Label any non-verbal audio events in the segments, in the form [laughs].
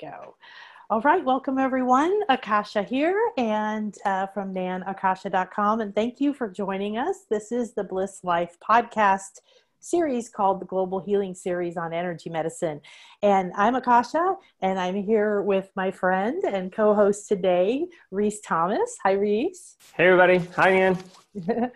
go. All right, welcome everyone. Akasha here and uh, from nanakasha.com. And thank you for joining us. This is the Bliss Life podcast series called the Global Healing Series on Energy Medicine. And I'm Akasha, and I'm here with my friend and co host today, Reese Thomas. Hi, Reese. Hey, everybody. Hi, Ann. [laughs]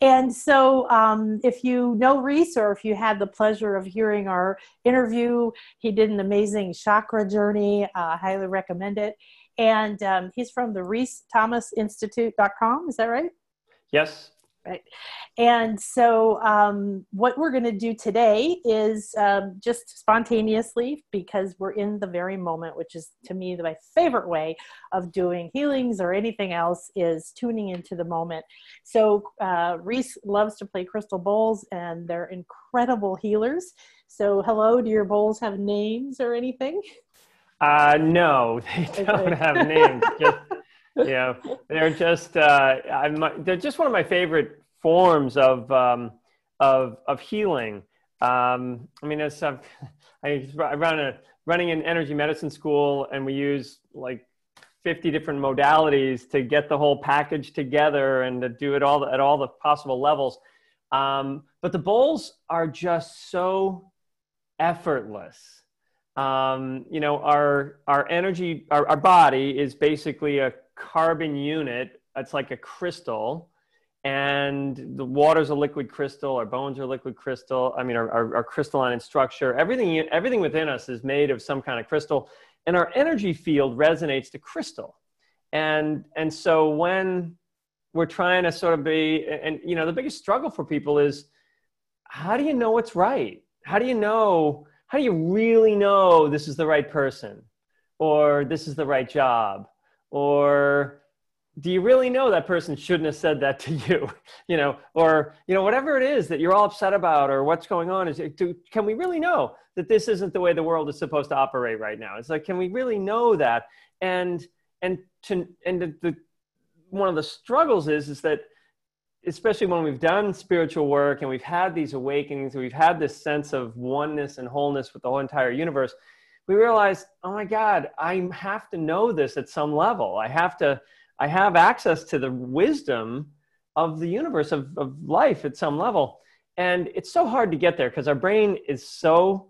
and so, um, if you know Reese or if you had the pleasure of hearing our interview, he did an amazing chakra journey. Uh, highly recommend it. And um, he's from the Reese Thomas Institute.com. Is that right? Yes. Right. And so, um, what we're going to do today is um, just spontaneously, because we're in the very moment, which is to me my favorite way of doing healings or anything else, is tuning into the moment. So, uh, Reese loves to play crystal bowls, and they're incredible healers. So, hello, do your bowls have names or anything? Uh, no, [laughs] they don't have names. Just [laughs] yeah, they're just uh, they're just one of my favorite forms of um, of of healing. Um, I mean, as I've, I, I run a running an energy medicine school, and we use like 50 different modalities to get the whole package together and to do it all at all the possible levels. Um, but the bowls are just so effortless. Um, you know, our our energy, our, our body is basically a carbon unit. It's like a crystal, and the water's a liquid crystal. Our bones are liquid crystal. I mean, our, our, our crystalline in structure. Everything everything within us is made of some kind of crystal, and our energy field resonates to crystal. And and so when we're trying to sort of be, and you know, the biggest struggle for people is how do you know what's right? How do you know? How do you really know this is the right person, or this is the right job? Or do you really know that person shouldn't have said that to you? [laughs] You know or you know whatever it is that you're all upset about or what's going on is do, can we really know that this isn't the way the world is supposed to operate right now? It's like can we really know that? And and to and the, the one of the struggles is is that especially when we've done spiritual work and we've had these awakenings we've had this sense of oneness and wholeness with the whole entire universe we realized, oh my God, I have to know this at some level. I have to, I have access to the wisdom of the universe, of, of life at some level. And it's so hard to get there because our brain is so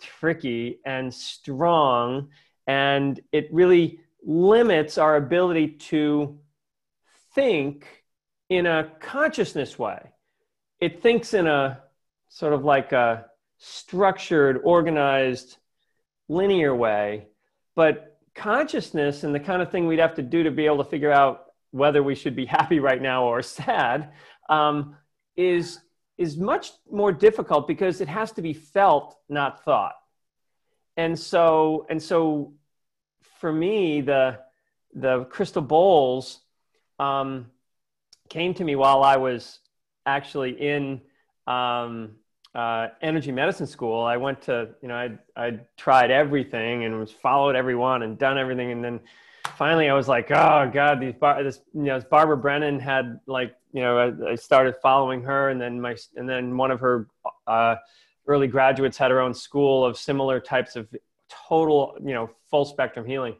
tricky and strong, and it really limits our ability to think in a consciousness way. It thinks in a sort of like a structured, organized, linear way, but consciousness and the kind of thing we'd have to do to be able to figure out whether we should be [laughs] happy right now or sad um, is is much more difficult because it has to be felt, not thought. And so and so, for me, the the crystal bowls um, came to me while I was actually in um, uh, energy medicine school, I went to, you know, I I tried everything and was followed everyone and done everything, and then finally I was like, oh god, these bar- this you know, Barbara Brennan had like, you know, I, I, started following her, and then my and then one of her uh, early graduates had her own school of similar types of total, you know, full spectrum healing,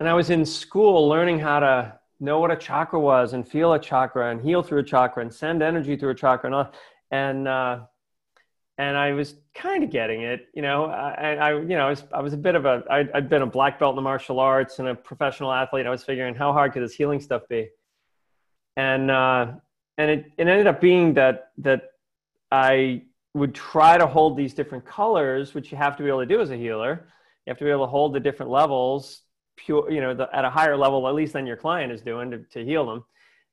and I was in school learning how to know what a chakra was and feel a chakra and heal through a chakra and send energy through a chakra and all, and uh, and I was kind of getting it, you know. And I, you know, I was, I was a bit of a, I'd, I'd been a black belt in the martial arts and a professional athlete. I was figuring how hard could this healing stuff be, and uh, and it, it ended up being that that I would try to hold these different colors, which you have to be able to do as a healer. You have to be able to hold the different levels, pure, you know, the, at a higher level at least than your client is doing to, to heal them.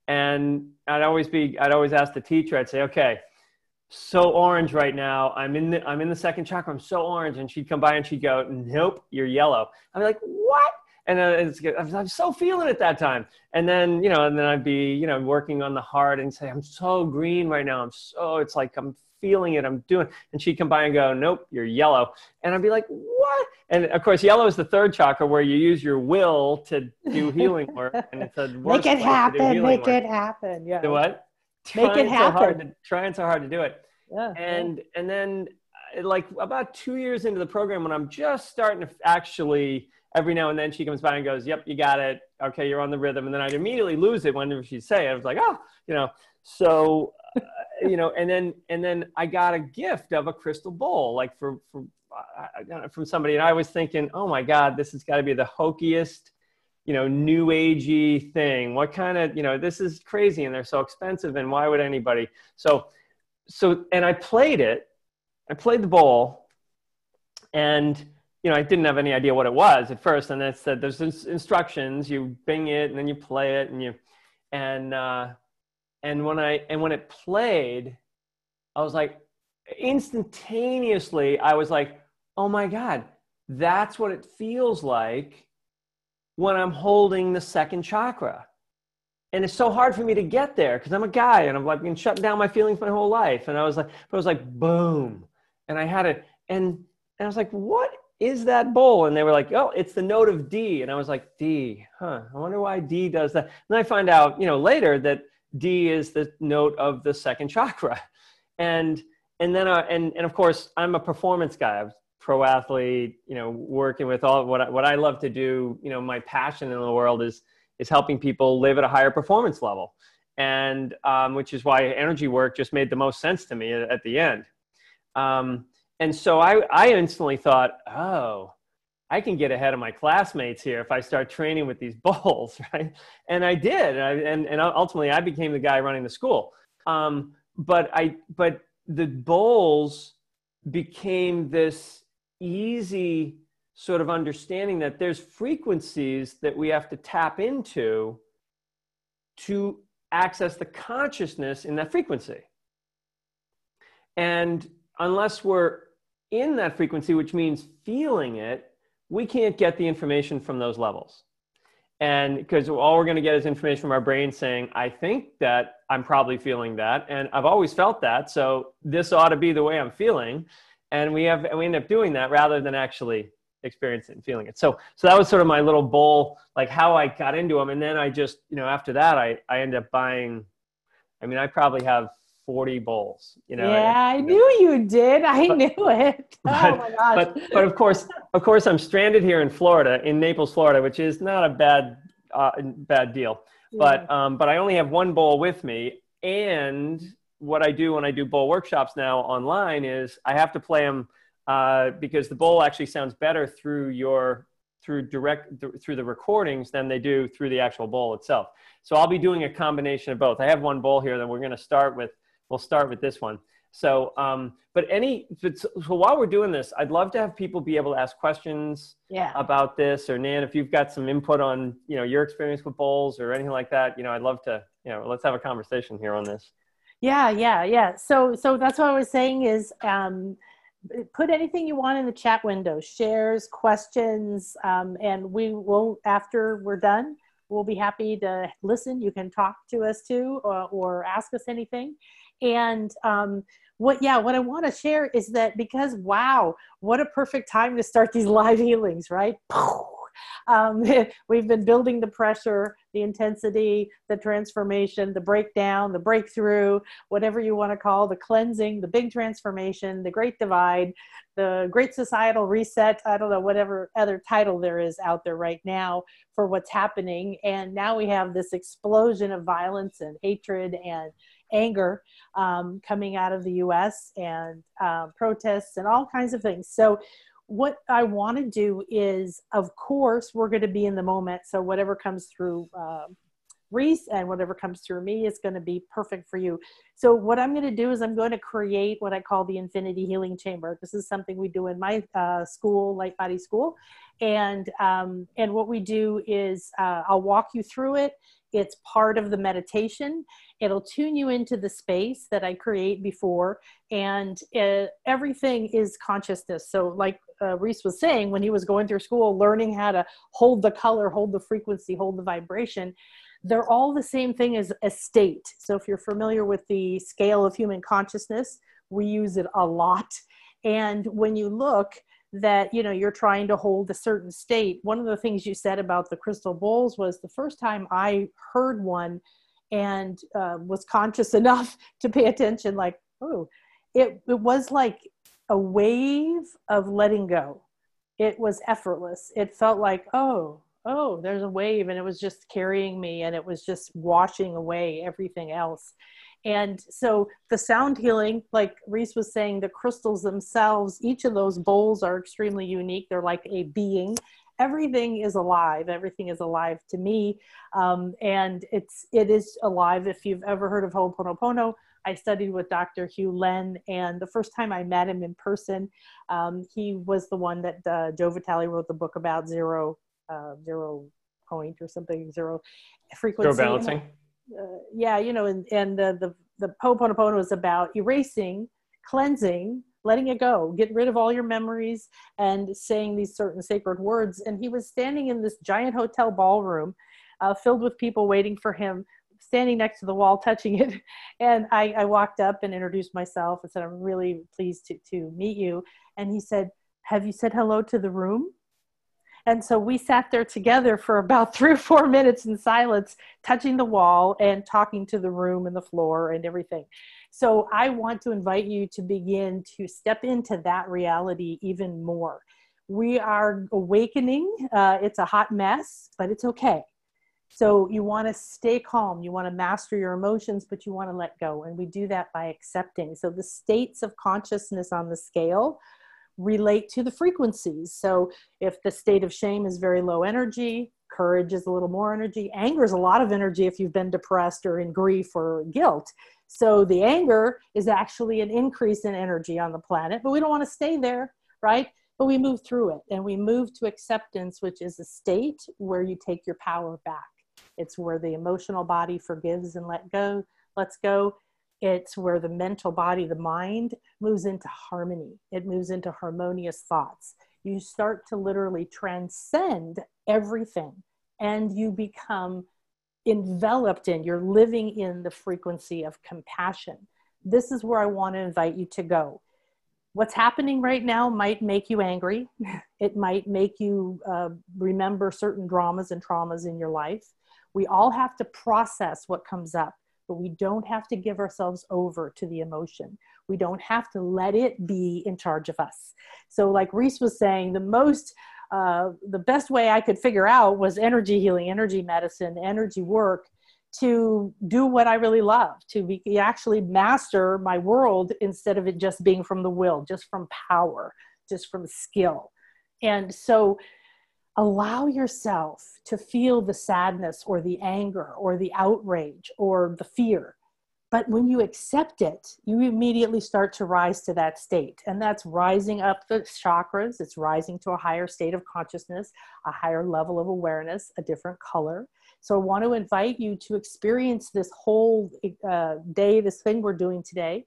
And I'd always be, I'd always ask the teacher, I'd say, okay so orange right now. I'm in the I'm in the second chakra. I'm so orange. And she'd come by and she'd go, Nope, you're yellow. I'm like, What? And it's, I'm so feeling it that time. And then, you know, and then I'd be, you know, working on the heart and say, I'm so green right now. I'm so, it's like I'm feeling it. I'm doing. And she'd come by and go, Nope, you're yellow. And I'd be like, What? And of course, yellow is the third chakra where you use your will to do [laughs] healing work. And it's a make it happen. Make work. it happen. Yeah. The what? Make it happen. So hard to, trying so hard to do it. Yeah. And yeah. and then like about two years into the program when I'm just starting to actually every now and then she comes by and goes, "Yep, you got it. Okay, you're on the rhythm." And then I'd immediately lose it whenever she'd say it. I was like, "Oh, you know." So, uh, you know, and then and then I got a gift of a crystal bowl, like for for uh, from somebody, and I was thinking, "Oh my God, this has got to be the hokiest." You know new agey thing what kind of you know this is crazy and they're so expensive and why would anybody so so and i played it i played the bowl and you know, I didn't have any idea what it was at first. And it said there's instructions, you bing it and then you play it and you, and, uh, and when I, and when it played, I was like, instantaneously, I was like, oh my God, that's what it feels like when I'm holding the second chakra. And it's so hard for me to get there because I'm a guy and I've like been shutting down my feelings my whole life. And I was like, I was like, boom. And I had it. And, and I was like, what is that bowl? And they were like, oh, it's the note of D. And I was like, D, huh? I wonder why D does that. And then I find out, you know, later that D is the note of the second chakra. And and then uh, and and of course I'm a performance guy. I'm pro athlete, you know, working with all what I, what I love to do. You know, my passion in the world is is helping people live at a higher performance level, and um, which is why energy work just made the most sense to me at, at the end. Um, and so I, I instantly thought, oh, I can get ahead of my classmates here if I start training with these [laughs] bowls, right? And I did, and, I, and, and ultimately I became the guy running the school. Um, but I, but the bowls became this easy sort of understanding that there's frequencies that we have to tap into to access the consciousness in that frequency. And unless we're in that frequency, which means feeling it, we can't get the information from those levels. And because all we're going to get is information from our brain saying, I think that I'm probably feeling that. And I've always felt that. So this ought to be the way I'm feeling. And we have, and we end up doing that rather than actually experiencing it and feeling it. So, so that was sort of my little bowl, like how I got into them. And then I just, you know, after that, I, I ended up buying, I mean, I probably have 40 bowls you know yeah i knew you did i but, knew it [laughs] oh but, my gosh but but of course of course i'm stranded here in florida in naples florida which is not a bad uh, bad deal yeah. but um but i only have one bowl with me and what i do when i do bowl workshops now online is i have to play them uh, because the bowl actually sounds better through your through direct through the recordings than they do through the actual bowl itself. So I'll be doing a combination of both. I have one bowl here that we're going to start with we'll start with this one. So, um, but any, so while we're doing this, I'd love to have people be able to ask questions yeah. about this or Nan, if you've got some input on, you know, your experience with bowls or anything like that, you know, I'd love to, you know, let's have a conversation here on this. Yeah, yeah, yeah. So, so that's what I was saying is, um, put anything you want in the chat window, shares, questions, um, and we will, after we're done, we'll be happy to listen. You can talk to us too, or, or ask us anything. And um, what, yeah, what I want to share is that because, wow, what a perfect time to start these live healings, right? [laughs] Um, [laughs] we've been building the pressure, the intensity, the transformation, the breakdown, the breakthrough, whatever you want to call the cleansing, the big transformation, the great divide, the great societal reset. I don't know, whatever other title there is out there right now for what's happening. And now we have this explosion of violence and hatred and anger um, coming out of the US and uh, protests and all kinds of things. So, what I want to do is, of course, we're going to be in the moment. So, whatever comes through uh, Reese and whatever comes through me is going to be perfect for you. So, what I'm going to do is, I'm going to create what I call the Infinity Healing Chamber. This is something we do in my uh, school, Light Body School. And, um, and what we do is, uh, I'll walk you through it it's part of the meditation. It'll tune you into the space that I create before, and it, everything is consciousness. So, like uh, Reese was saying, when he was going through school, learning how to hold the color, hold the frequency, hold the vibration, they're all the same thing as a state. So, if you're familiar with the scale of human consciousness, we use it a lot. And when you look, that you know you're trying to hold a certain state one of the things you said about the crystal bowls was the first time i heard one and uh, was conscious [laughs] enough to pay attention like oh it, it was like a wave of letting go. It was effortless. It felt like, oh, oh, there's a wave, and it was just carrying me, and it was just washing away everything else. And so the sound healing, like Reese was saying, the crystals themselves, each of those bowls are extremely unique. They're like a being. Everything is alive. Everything is alive to me, um, and it's it is alive. If you've ever heard of Ho'oponopono, I studied with Dr. Hew Len, and the first time I met him in person, um, he was the one that uh, Joe Vitale wrote the book about zero, uh, zero point or something, zero frequency. Zero balancing. Uh, yeah, you know, and, and the, the, the Ho'oponopono is about erasing, cleansing, letting it go, get rid of all your memories and saying these certain sacred words. And he was standing in this giant hotel ballroom uh, filled with people waiting for him standing next to the wall touching it. [laughs] And I, I, walked up and introduced myself and said i'm really pleased to, to meet you. And he said have you said hello to the room? And so we sat there together for about [laughs] three or four minutes in silence touching the wall and talking to the room and the floor and everything. So i want to invite you to begin to step into that reality even more. We are awakening. Uh, it's a hot mess but it's okay so you want to stay calm, you want to master your emotions, but you want to let go. And we do that by accepting. So the states of consciousness on the scale relate to the frequencies. So if the state of shame is very low energy, courage is a little more energy, anger is a lot of energy if you've been depressed or in grief or guilt. So the anger is actually an increase in energy on the planet, but we don't want to stay there, right? But we move through it and we move to acceptance, which is a state where you take your power back. It's where the emotional body forgives and let go, lets go. It's where the mental body, the mind, moves into harmony. It moves into harmonious thoughts. You start to literally transcend everything and you become enveloped in, you're living in the frequency of compassion. This is where I want to invite you to go. What's happening right now might make you angry. [laughs] It might make you uh, remember certain dramas and traumas in your life. We all have to process what comes up, but we don't have to give ourselves over to the emotion. We don't have to let it be in charge of us. So, like Reese was saying, the most uh, the best way I could figure out was energy healing, energy medicine, energy work to do what I really love, to be, actually master my world instead of it just being from the will, just from power, just from skill. And so allow yourself to feel the sadness or the anger or the outrage or the fear. But when you accept it, you immediately start to rise to that state. And that's rising up the chakras, it's rising to a higher state of consciousness, a higher level of awareness, a different color. So I want to invite you to experience this whole uh, day, this thing we're doing today,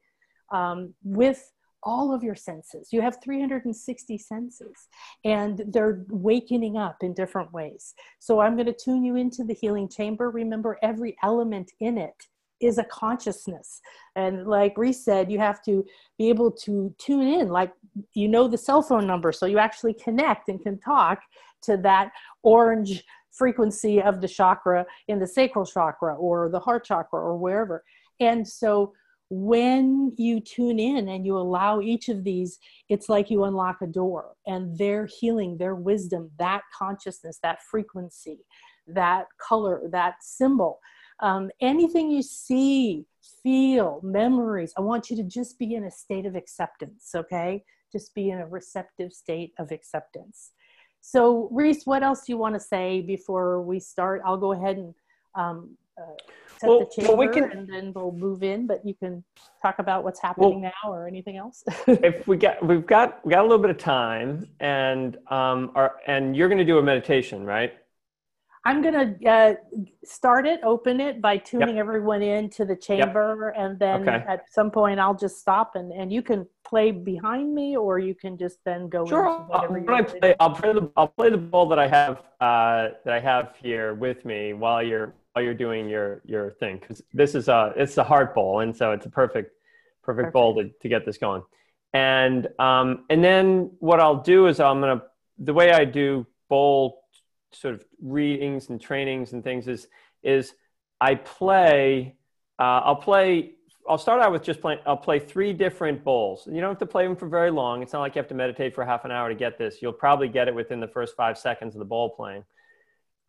um, with all of your senses. You have 360 senses, and they're wakening up in different ways. So I'm going to tune you into the healing chamber. Remember, every element in it is a consciousness. And like Reese said, you have to be able to tune in, like you know the cell phone number, so you actually connect and can talk to that orange frequency of the chakra in the sacral chakra or the heart chakra or wherever. And so when you tune in and you allow each of these, it's like you unlock a door and their healing, their wisdom, that consciousness, that frequency, that color, that symbol, um, anything you see, feel, memories, I want you to just be in a state of acceptance, okay? Just be in a receptive state of acceptance. So, Reese, what else do you want to say before we start? I'll go ahead and um, uh, set well, the chamber well, we can, and then we'll move in. But you can talk about what's happening well, now or anything else. [laughs] if we got, we've got, we got a little bit of time, and um, our, and you're going to do a meditation, right? I'm going to uh, start it, open it by tuning yep. everyone into the chamber. Yep. And then okay. at some point, I'll just stop and, and you can play behind me or you can just then go sure. into whatever I'll, play, I'll play the I'll play the ball that I have uh, that I have here with me while you're while you're doing your your thing because this is a it's a heart bowl and so it's a perfect perfect, perfect. bowl to, to get this going and um and then what i'll do is i'm gonna the way i do bowl sort of readings and trainings and things is is i play uh, i'll play I'll start out with just playing. I'll play three different bowls. You don't have to play them for very long. It's not like you have to meditate for half an hour to get this. You'll probably get it within the first five seconds of the bowl playing.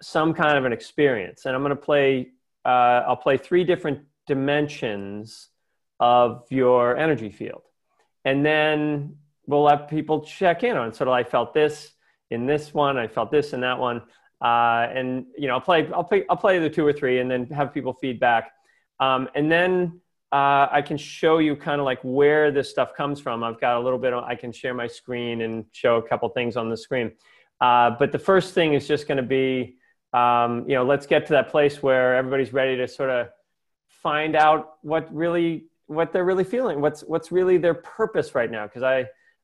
Some kind of an experience, and I'm going to play. Uh, I'll play three different dimensions of your energy field, and then we'll have people check in on. Sort of, I felt this in this one. I felt this in that one, uh, and you know, I'll play. I'll play. I'll play the two or three, and then have people feedback um, and then uh, I can show you kind of like where this stuff comes from. I've got a little bit, of, I can share my screen and show a couple things on the screen. Uh, but the first thing is just going to be, um, you know, let's get to that place where everybody's ready to sort of find out what really, what they're really feeling, what's, what's really their purpose right now. Because I,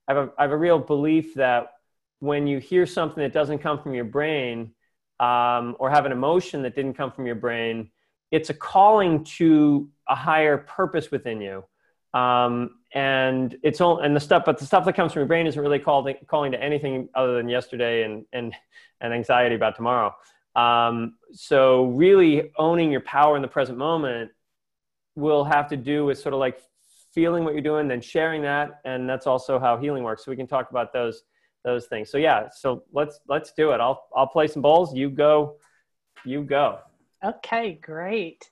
I, have a, I have a real belief that when you hear something that doesn't come from your brain um, or have an emotion that didn't come from your brain, it's a calling to a higher purpose within you. Um, and it's all, and the stuff, but the stuff that comes from your brain isn't really called, calling to anything other than yesterday and, and, and anxiety about tomorrow. Um, so really owning your power in the present moment will have to do with sort of like feeling what you're doing, then sharing that. And that's also how healing works. So we can talk about those, those things. So yeah, so let's, let's do it. I'll, I'll play some bowls. You go, you go. Okay, great.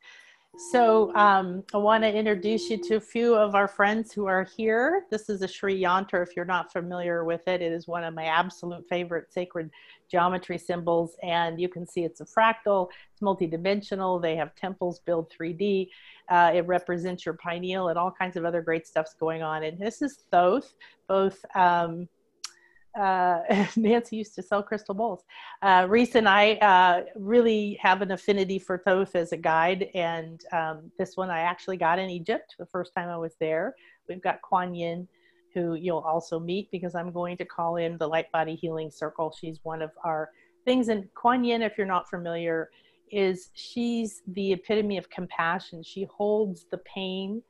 So um, I want to introduce you to a few of our friends who are here. This is a Sri Yantra. If you're not familiar with it, it is one of my absolute favorite sacred geometry symbols. And you can see it's a fractal, it's multidimensional. They have temples built 3D. Uh, it represents your pineal and all kinds of other great stuff's going on. And this is Thoth, both um, uh, [laughs] Nancy used to sell crystal bowls. Uh, Reese and I uh, really have an affinity for Thoth as a guide, and um, this one I actually got in Egypt the first time I was there. We've got Kuan Yin, who you'll also meet because I'm going to call in the Light Body Healing Circle. She's one of our things, and Kuan Yin, if you're not familiar, is she's the epitome of compassion. She holds the pain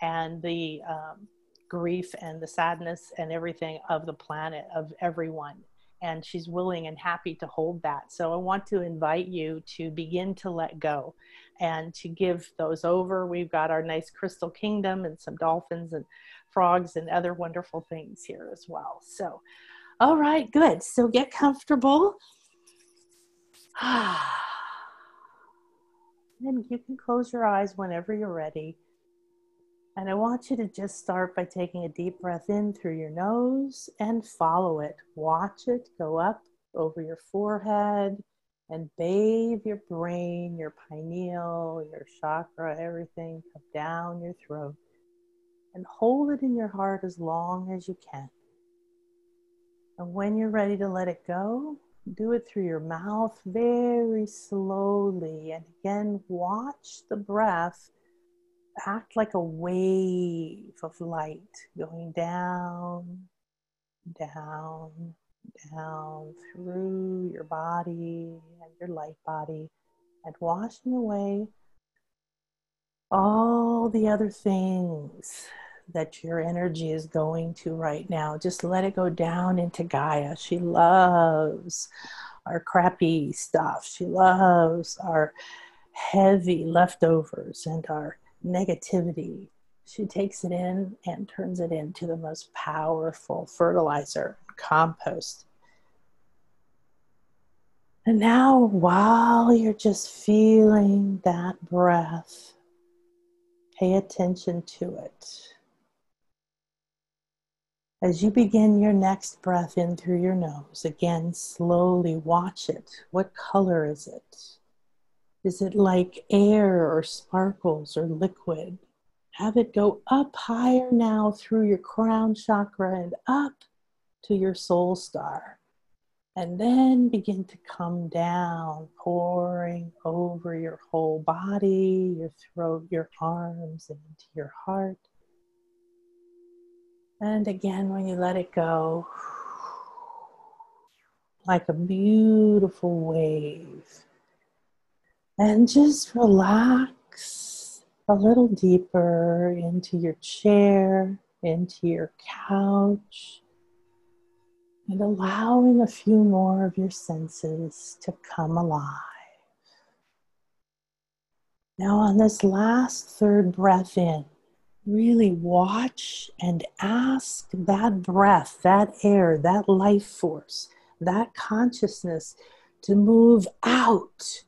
and the um, grief and the sadness and everything of the planet, of everyone. And she's willing and happy to hold that. So I want to invite you to begin to let go and to give those over. We've got our nice crystal kingdom and some dolphins and frogs and other wonderful things here as well. So, all right, good. So get comfortable. [sighs] and you can close your eyes whenever you're ready. And I want you to just start by taking a deep breath in through your nose and follow it. Watch it go up over your forehead and bathe your brain, your pineal, your chakra, everything come down your throat. And hold it in your heart as long as you can. And when you're ready to let it go, do it through your mouth very slowly. And again, watch the breath act like a wave of light going down, down, down through your body and your light body and washing away all the other things that your energy is going to right now. Just let it go down into Gaia. She loves our crappy stuff. She loves our heavy leftovers and our negativity. She takes it in and turns it into the most powerful fertilizer, compost. And now, while you're just feeling that breath, pay attention to it. As you begin your next breath in through your nose, again, slowly watch it. What color is it? Is it like air or sparkles or liquid? Have it go up higher now through your crown chakra and up to your soul star. And then begin to come down, pouring over your whole body, your throat, your arms, and into your heart. And again, when you let it go, like a beautiful wave and just relax a little deeper into your chair, into your couch, and allowing a few more of your senses to come alive. Now, on this last third breath in, really watch and ask that breath, that air, that life force, that consciousness to move out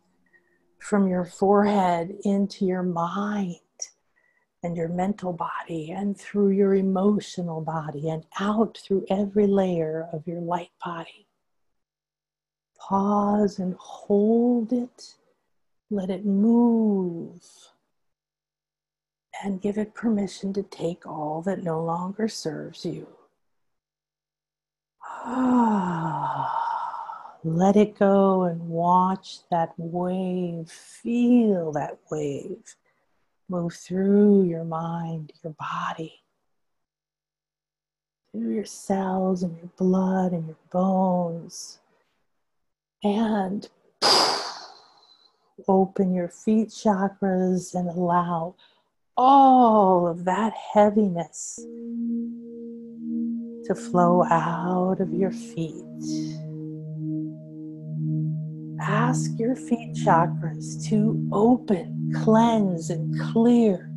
from your forehead into your mind and your mental body and through your emotional body and out through every layer of your light body. Pause and hold it. Let it move and give it permission to take all that no longer serves you. Ah. Let it go and watch that wave, feel that wave move through your mind, your body, through your cells and your blood and your bones. And [sighs] open your feet chakras and allow all of that heaviness to flow out of your feet. Ask your feet chakras to open, cleanse, and clear,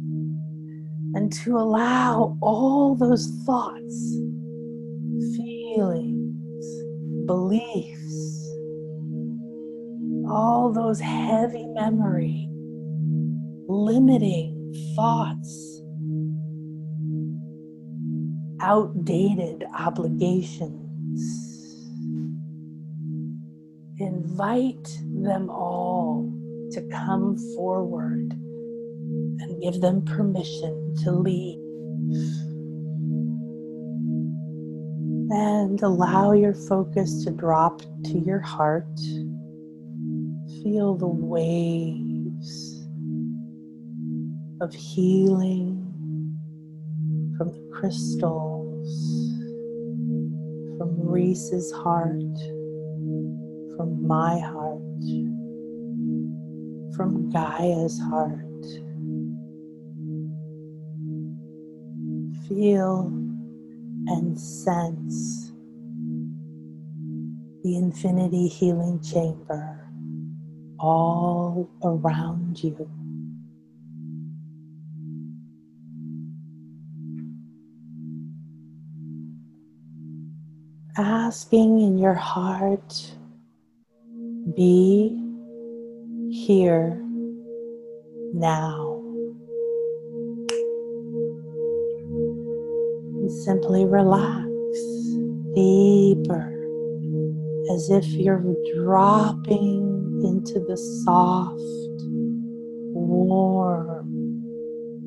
and to allow all those thoughts, feelings, beliefs, all those heavy memory, limiting thoughts, outdated obligations. Invite them all to come forward and give them permission to leave. And allow your focus to drop to your heart. Feel the waves of healing from the crystals, from Reese's heart, from my heart, from Gaia's heart. Feel and sense the infinity healing chamber all around you. asking in your heart, be here now. And simply relax deeper as if you're dropping into the soft, warm,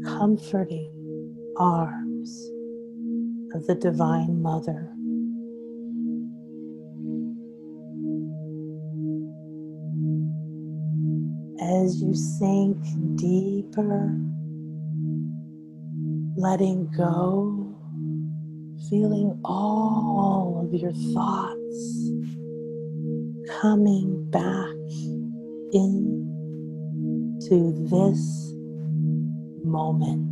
comforting arms of the Divine Mother. As you sink deeper, letting go, feeling all of your thoughts coming back into this moment.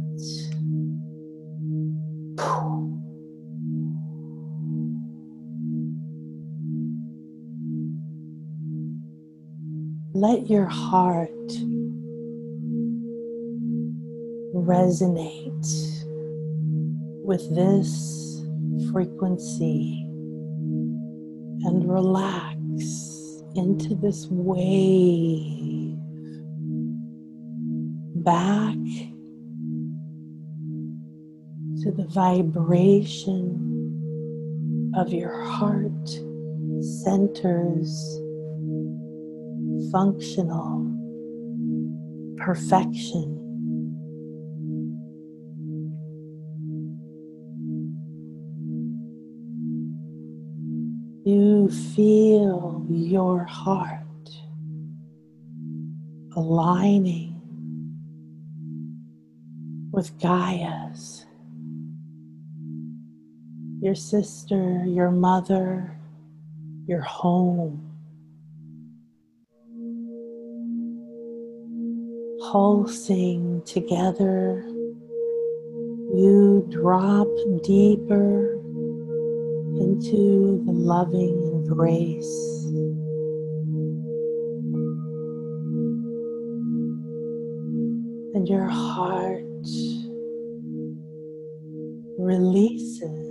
Let your heart resonate with this frequency and relax into this wave back to the vibration of your heart centers functional perfection. You feel your heart aligning with Gaia's, your sister, your mother, your home. Pulsing together, you drop deeper into the loving embrace. And your heart releases.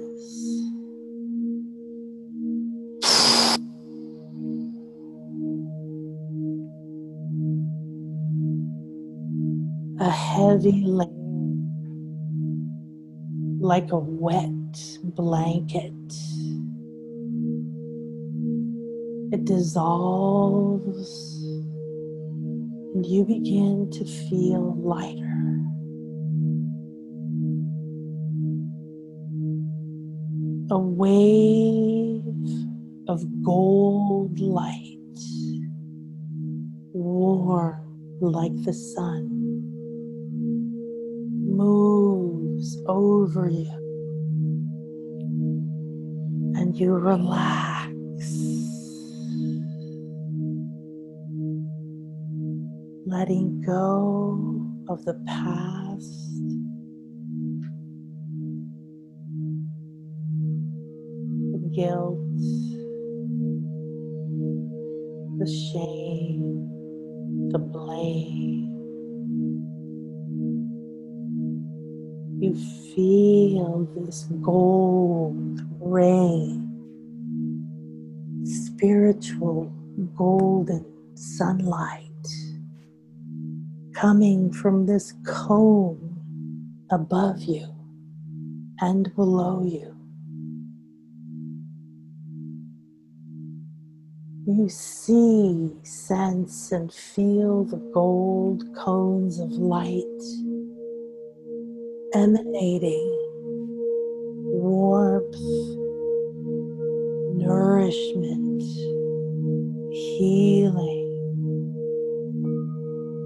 Like a wet blanket. It dissolves and you begin to feel lighter. A wave of gold light, warm like the sun, over you, and you relax. letting go of the past. The guilt, the shame, the blame. You feel this gold ray, spiritual golden sunlight coming from this cone above you and below you. You see, sense, and feel the gold cones of light emanating warmth, nourishment, healing.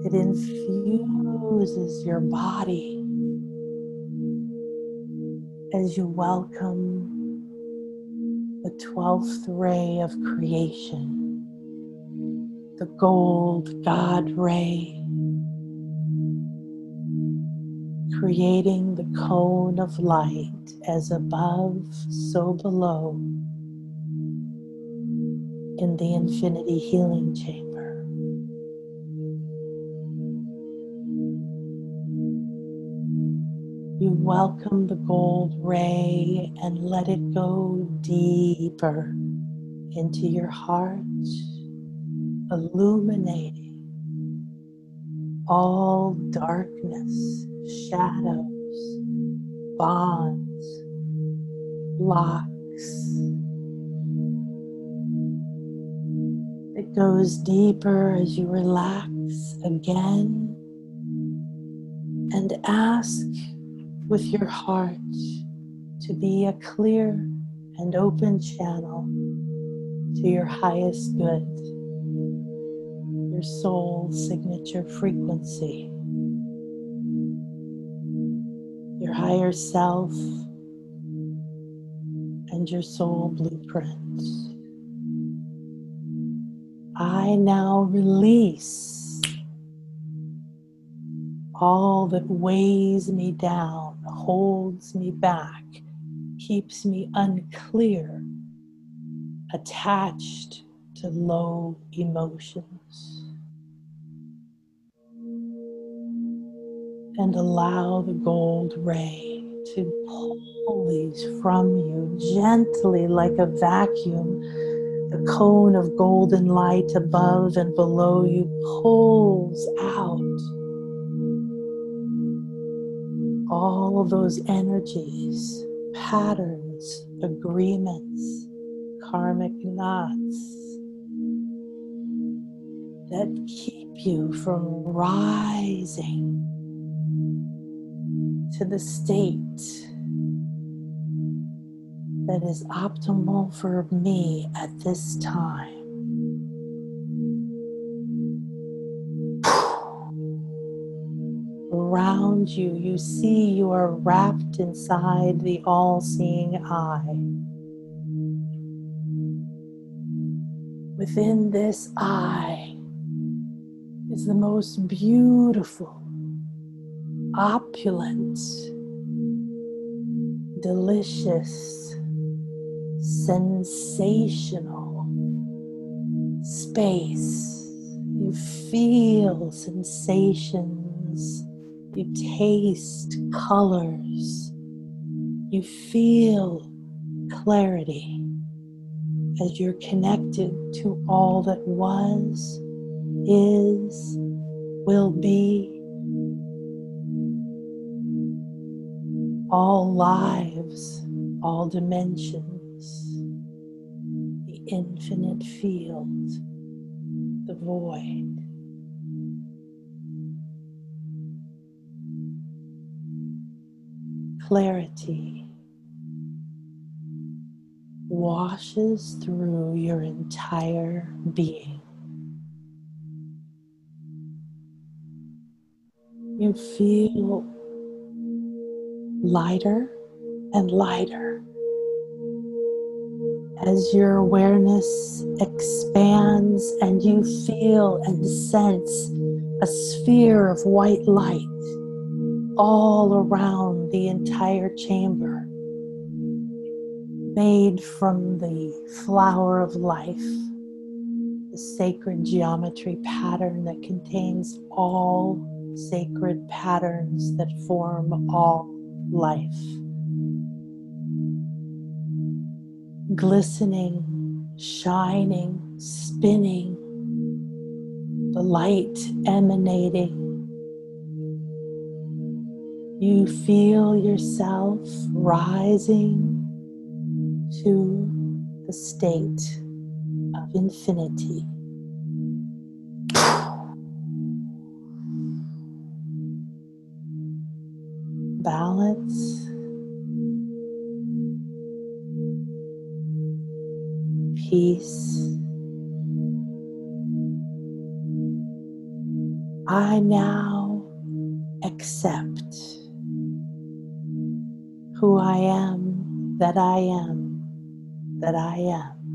It infuses your body as you welcome the 12th ray of creation, the gold God ray, creating the mm. cone of light as above, so below in the infinity healing chamber. You welcome the gold ray and let it go deeper into your heart, illuminating all darkness, shadows, bonds, blocks. It goes deeper as you relax again and ask with your heart to be a clear and open channel to your highest good, your soul signature frequency, your higher self, and your soul blueprint. I now release all that weighs me down, holds me back, keeps me unclear, attached to low emotions. And allow the gold ray to pull these from you gently like a vacuum. The cone of golden light above and below you pulls out all those energies, patterns, agreements, karmic knots that keep you from rising the state that is optimal for me at this time. around you, you see you are wrapped inside the all seeing eye. Within this eye is the most beautiful, opulent, delicious, sensational space. You feel sensations you taste colors You feel clarity as you're connected to all that was, is, will be. All lives, all dimensions, the infinite field, the void. Clarity washes through your entire being. You feel lighter and lighter. As your awareness expands and you feel and sense a sphere of white light all around the entire chamber made from the flower of life, the sacred geometry pattern that contains all sacred patterns that form all life. Glistening, shining, spinning, the light emanating. You feel yourself rising to the state of infinity. Balance. Peace. I now accept who I am that I am that I am.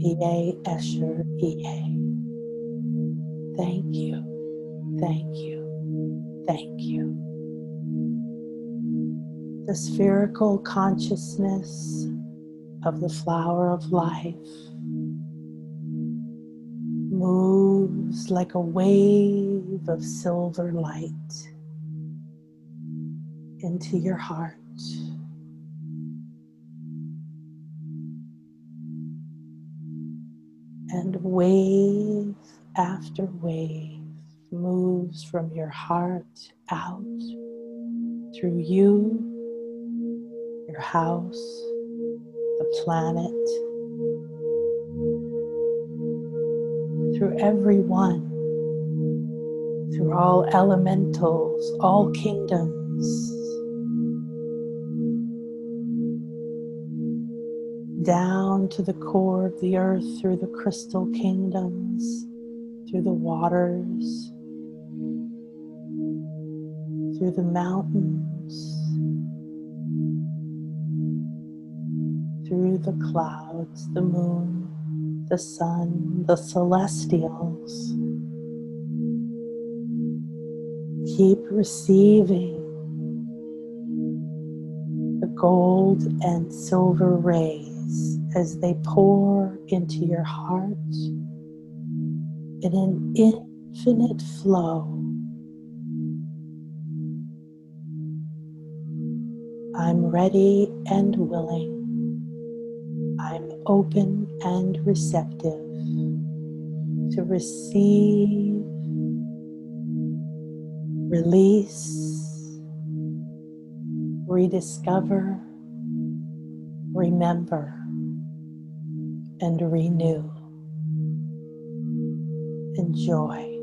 Ehyeh Asher, Ehyeh Thank you, thank you, thank you. The spherical consciousness of the flower of life moves like a wave of silver light into your heart. and wave after wave moves from your heart out through you, your house, the planet, through everyone, through all elementals, all kingdoms. Down to the core of the earth through the crystal kingdoms, through the waters, through the mountains, through the clouds, the moon, the sun, the celestials. Keep receiving the gold and silver rays as they pour into your heart in an infinite flow. I'm ready and willing. Open and receptive to receive, release, rediscover, remember and renew. Enjoy.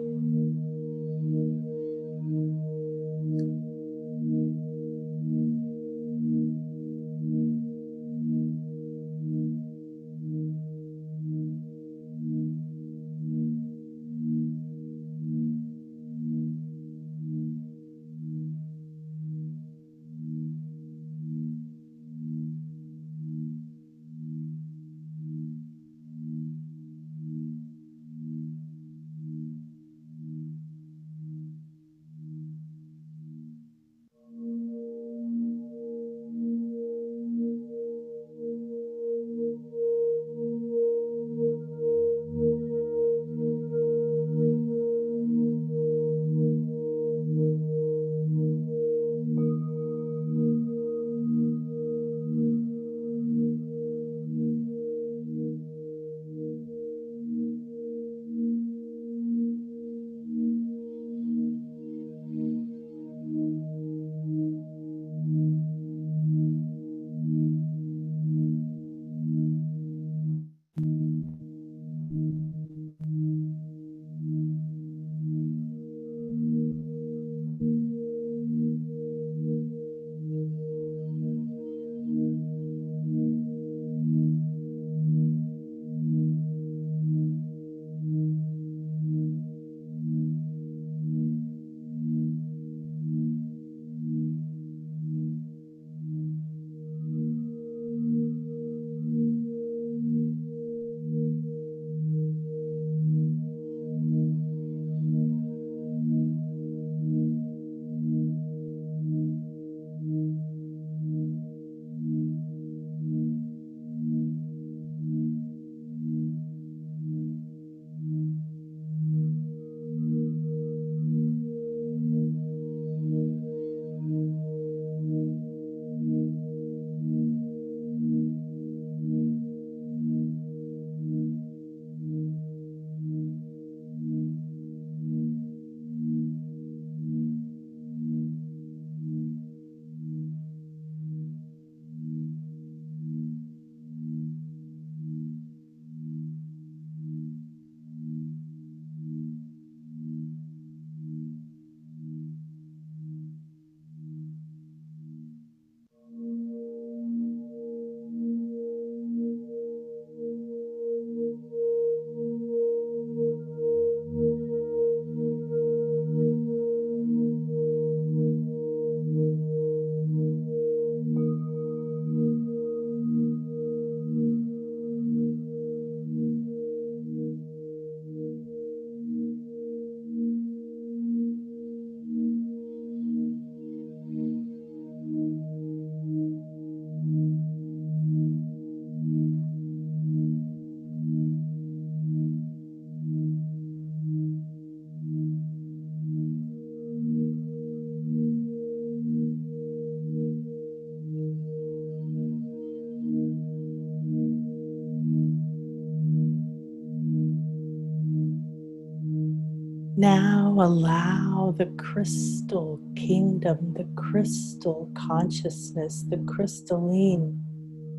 Now allow the crystal kingdom, the crystal consciousness, the crystalline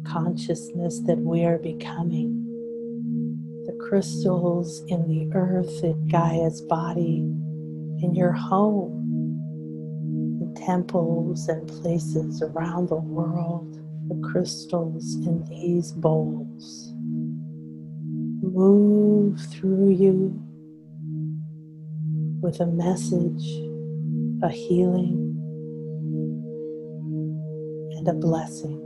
consciousness that we are becoming. The crystals in the earth, in Gaia's body, in your home, in temples and places around the world, the crystals in these bowls move through you with a message, a healing, and a blessing.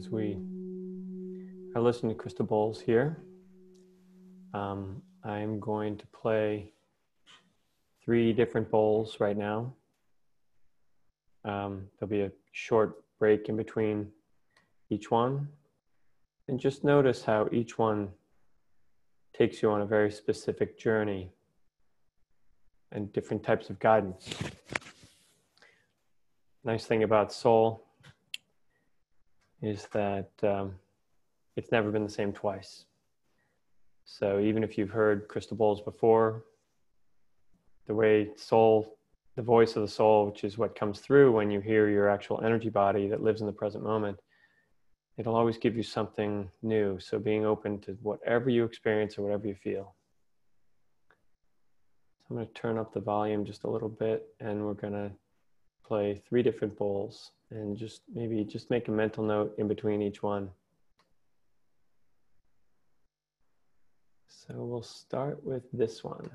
As we are listening to crystal bowls here, um, I'm going to play three different bowls right now. Um, there'll be a short break in between each one. And just notice how each one takes you on a very specific journey and different types of guidance. Nice thing about soul is that um, it's never been the same twice. So even if you've heard crystal bowls before, the way soul, the voice of the soul, which is what comes through when you hear your actual energy body that lives in the present moment, it'll always give you something new. So being open to whatever you experience or whatever you feel. So I'm going to turn up the volume just a little bit and we're going to play three different bowls and just maybe just make a mental note in between each one. So we'll start with this one.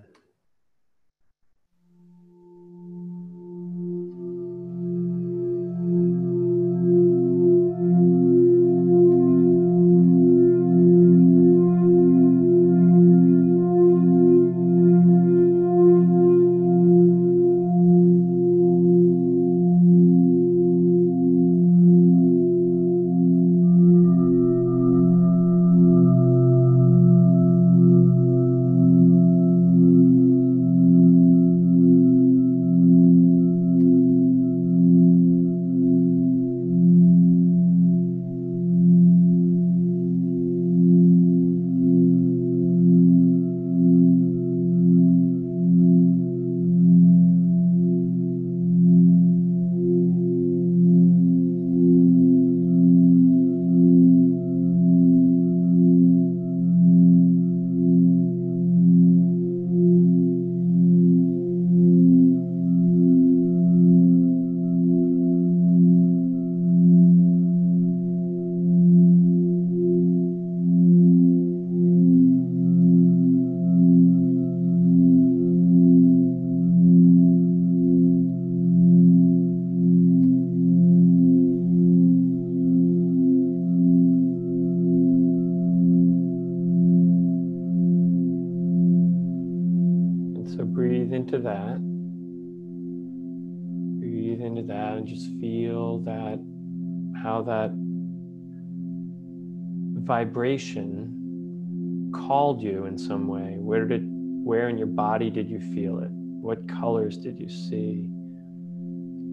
Vibration called you in some way. Where did, where in your body did you feel it? What colors did you see?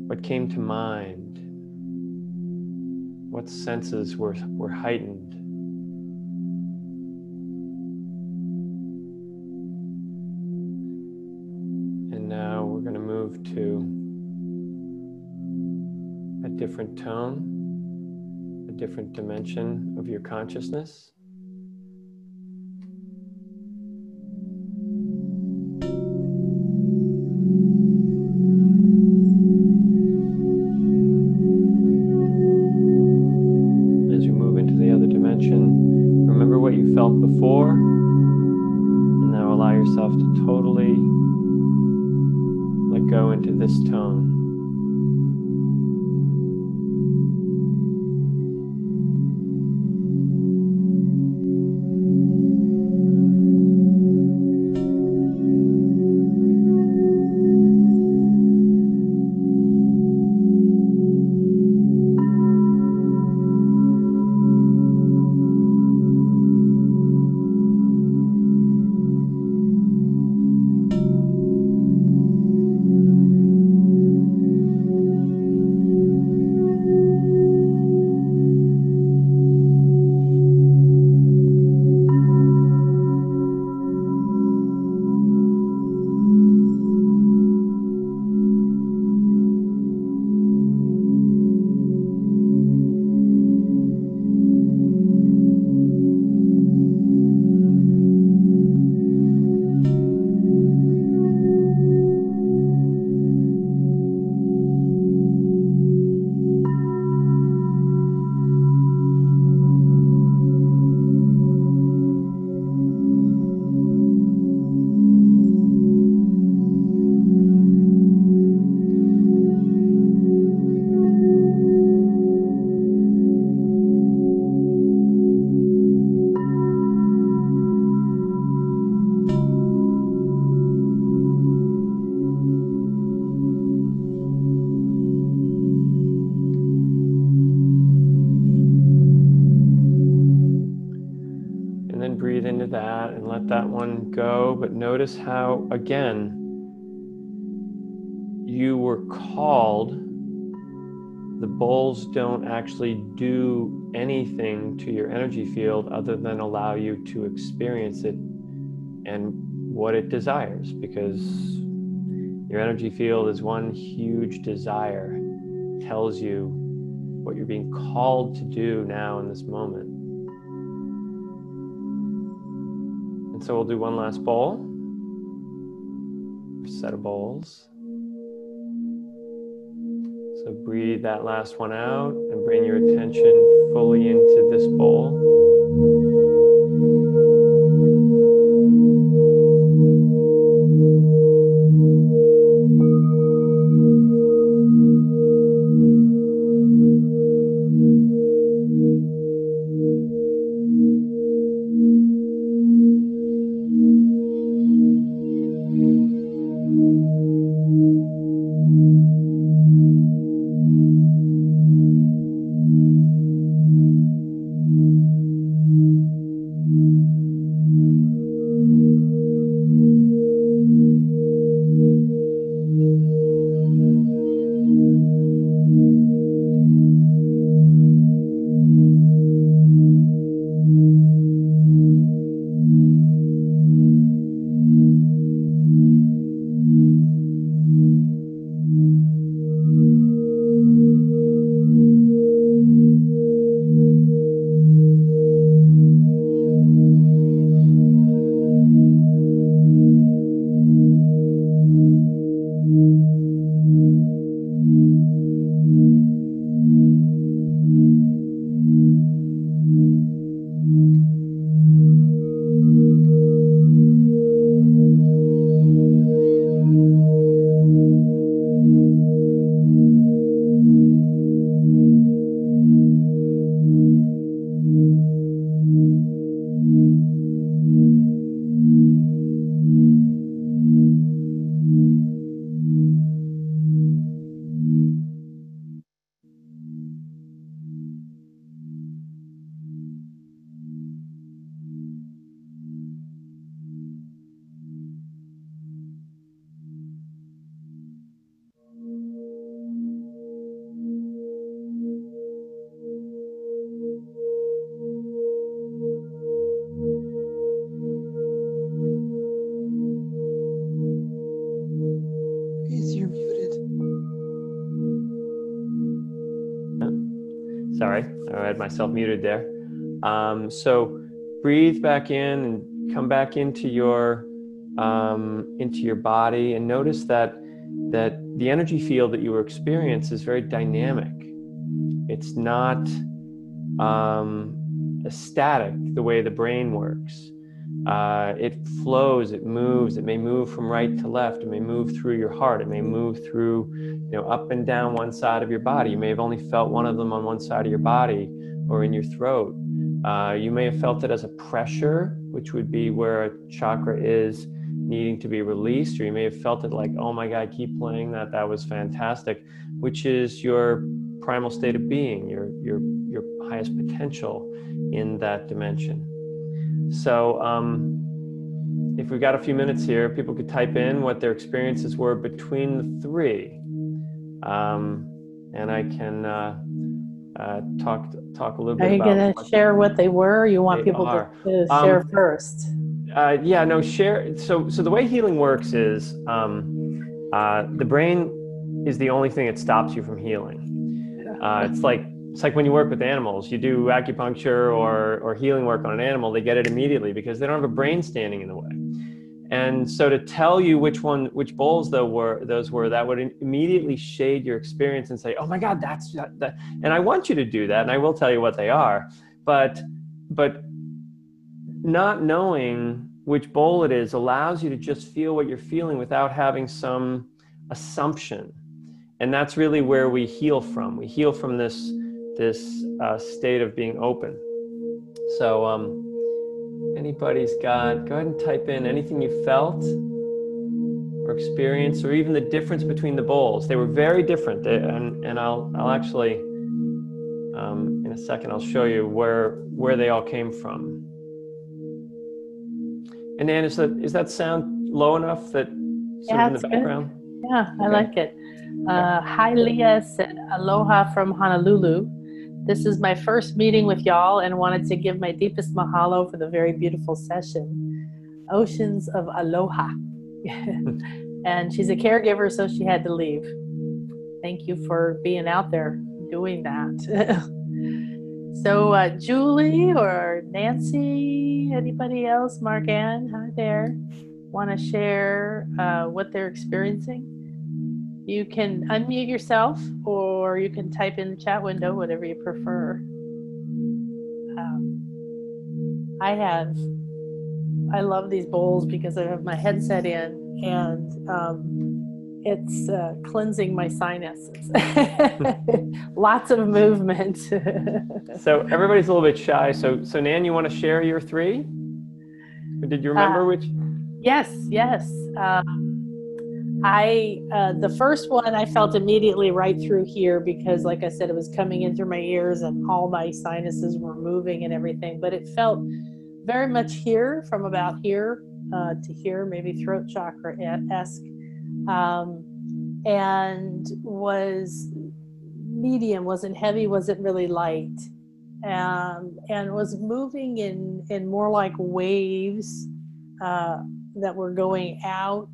What came to mind? What senses were, were heightened? And now we're going to move to a different tone, different dimension of your consciousness. Notice how, again, you were called. The bowls don't actually do anything to your energy field other than allow you to experience it and what it desires because your energy field is one huge desire tells you what you're being called to do now in this moment and so we'll do one last bowl set of bowls. So breathe that last one out and bring your attention fully into this bowl muted there. Um, so breathe back in and come back into your um, into your body and notice that that the energy field that you experience is very dynamic. It's not um, static the way the brain works. Uh, it flows, it moves, it may move from right to left, it may move through your heart, it may move through, you know, up and down one side of your body. You may have only felt one of them on one side of your body or in your throat. Uh, you may have felt it as a pressure, which would be where a chakra is needing to be released, or you may have felt it like, oh my God, keep playing that. That was fantastic, which is your primal state of being, your your your highest potential in that dimension. So, um, if we've got a few minutes here, people could type in what their experiences were between the three, um, and I can uh, uh, talk talk a little bit. Are you going to share what they were? you want people to, to, share um, first? Uh, yeah, no, share. So, so the way healing works is um, uh, the brain is the only thing that stops you from healing. Uh, it's like it's like when you work with animals. You do acupuncture or or healing work on an animal, they get it immediately because they don't have a brain standing in the way. And so to tell you which one, which bowls though were those were, that would immediately shade your experience and say, "Oh my God, that's that." that. And I want you to do that, and I will tell you what they are. But but not knowing which bowl it is allows you to just feel what you're feeling without having some assumption and that's really where we heal from we heal from this this uh, state of being open so um, anybody's got go ahead and type in anything you felt or experienced or even the difference between the bowls they were very different and, and i'll, I'll actually um, in a second i'll show you where where they all came from and Anne, is that is that sound low enough that yeah, in the background? Good. Yeah, I like it. Uh, hi, Leah said, Aloha from Honolulu. This is my first meeting with y'all and wanted to give my deepest mahalo for the very beautiful session. Oceans of aloha. [laughs] and she's a caregiver, so she had to leave. Thank you for being out there doing that. [laughs] So, uh, Julie or Nancy, anybody else, Mark Ann, hi there, want to share uh, what they're experiencing? You can unmute yourself or you can type in the chat window, whatever you prefer. Um, I have, I love these bowls because I have my headset in and um, it's uh, cleansing my sinuses. [laughs] Lots of movement. [laughs] so everybody's a little bit shy. So so Nan, you want to share your three? Did you remember uh, which? Yes, yes. Um, I uh, the first one I felt immediately right through here because, like I said, it was coming in through my ears and all my sinuses were moving and everything. But it felt very much here, from about here uh, to here, maybe throat chakra esque um, and was medium, wasn't heavy, wasn't really light, um, and was moving in in more like waves uh, that were going out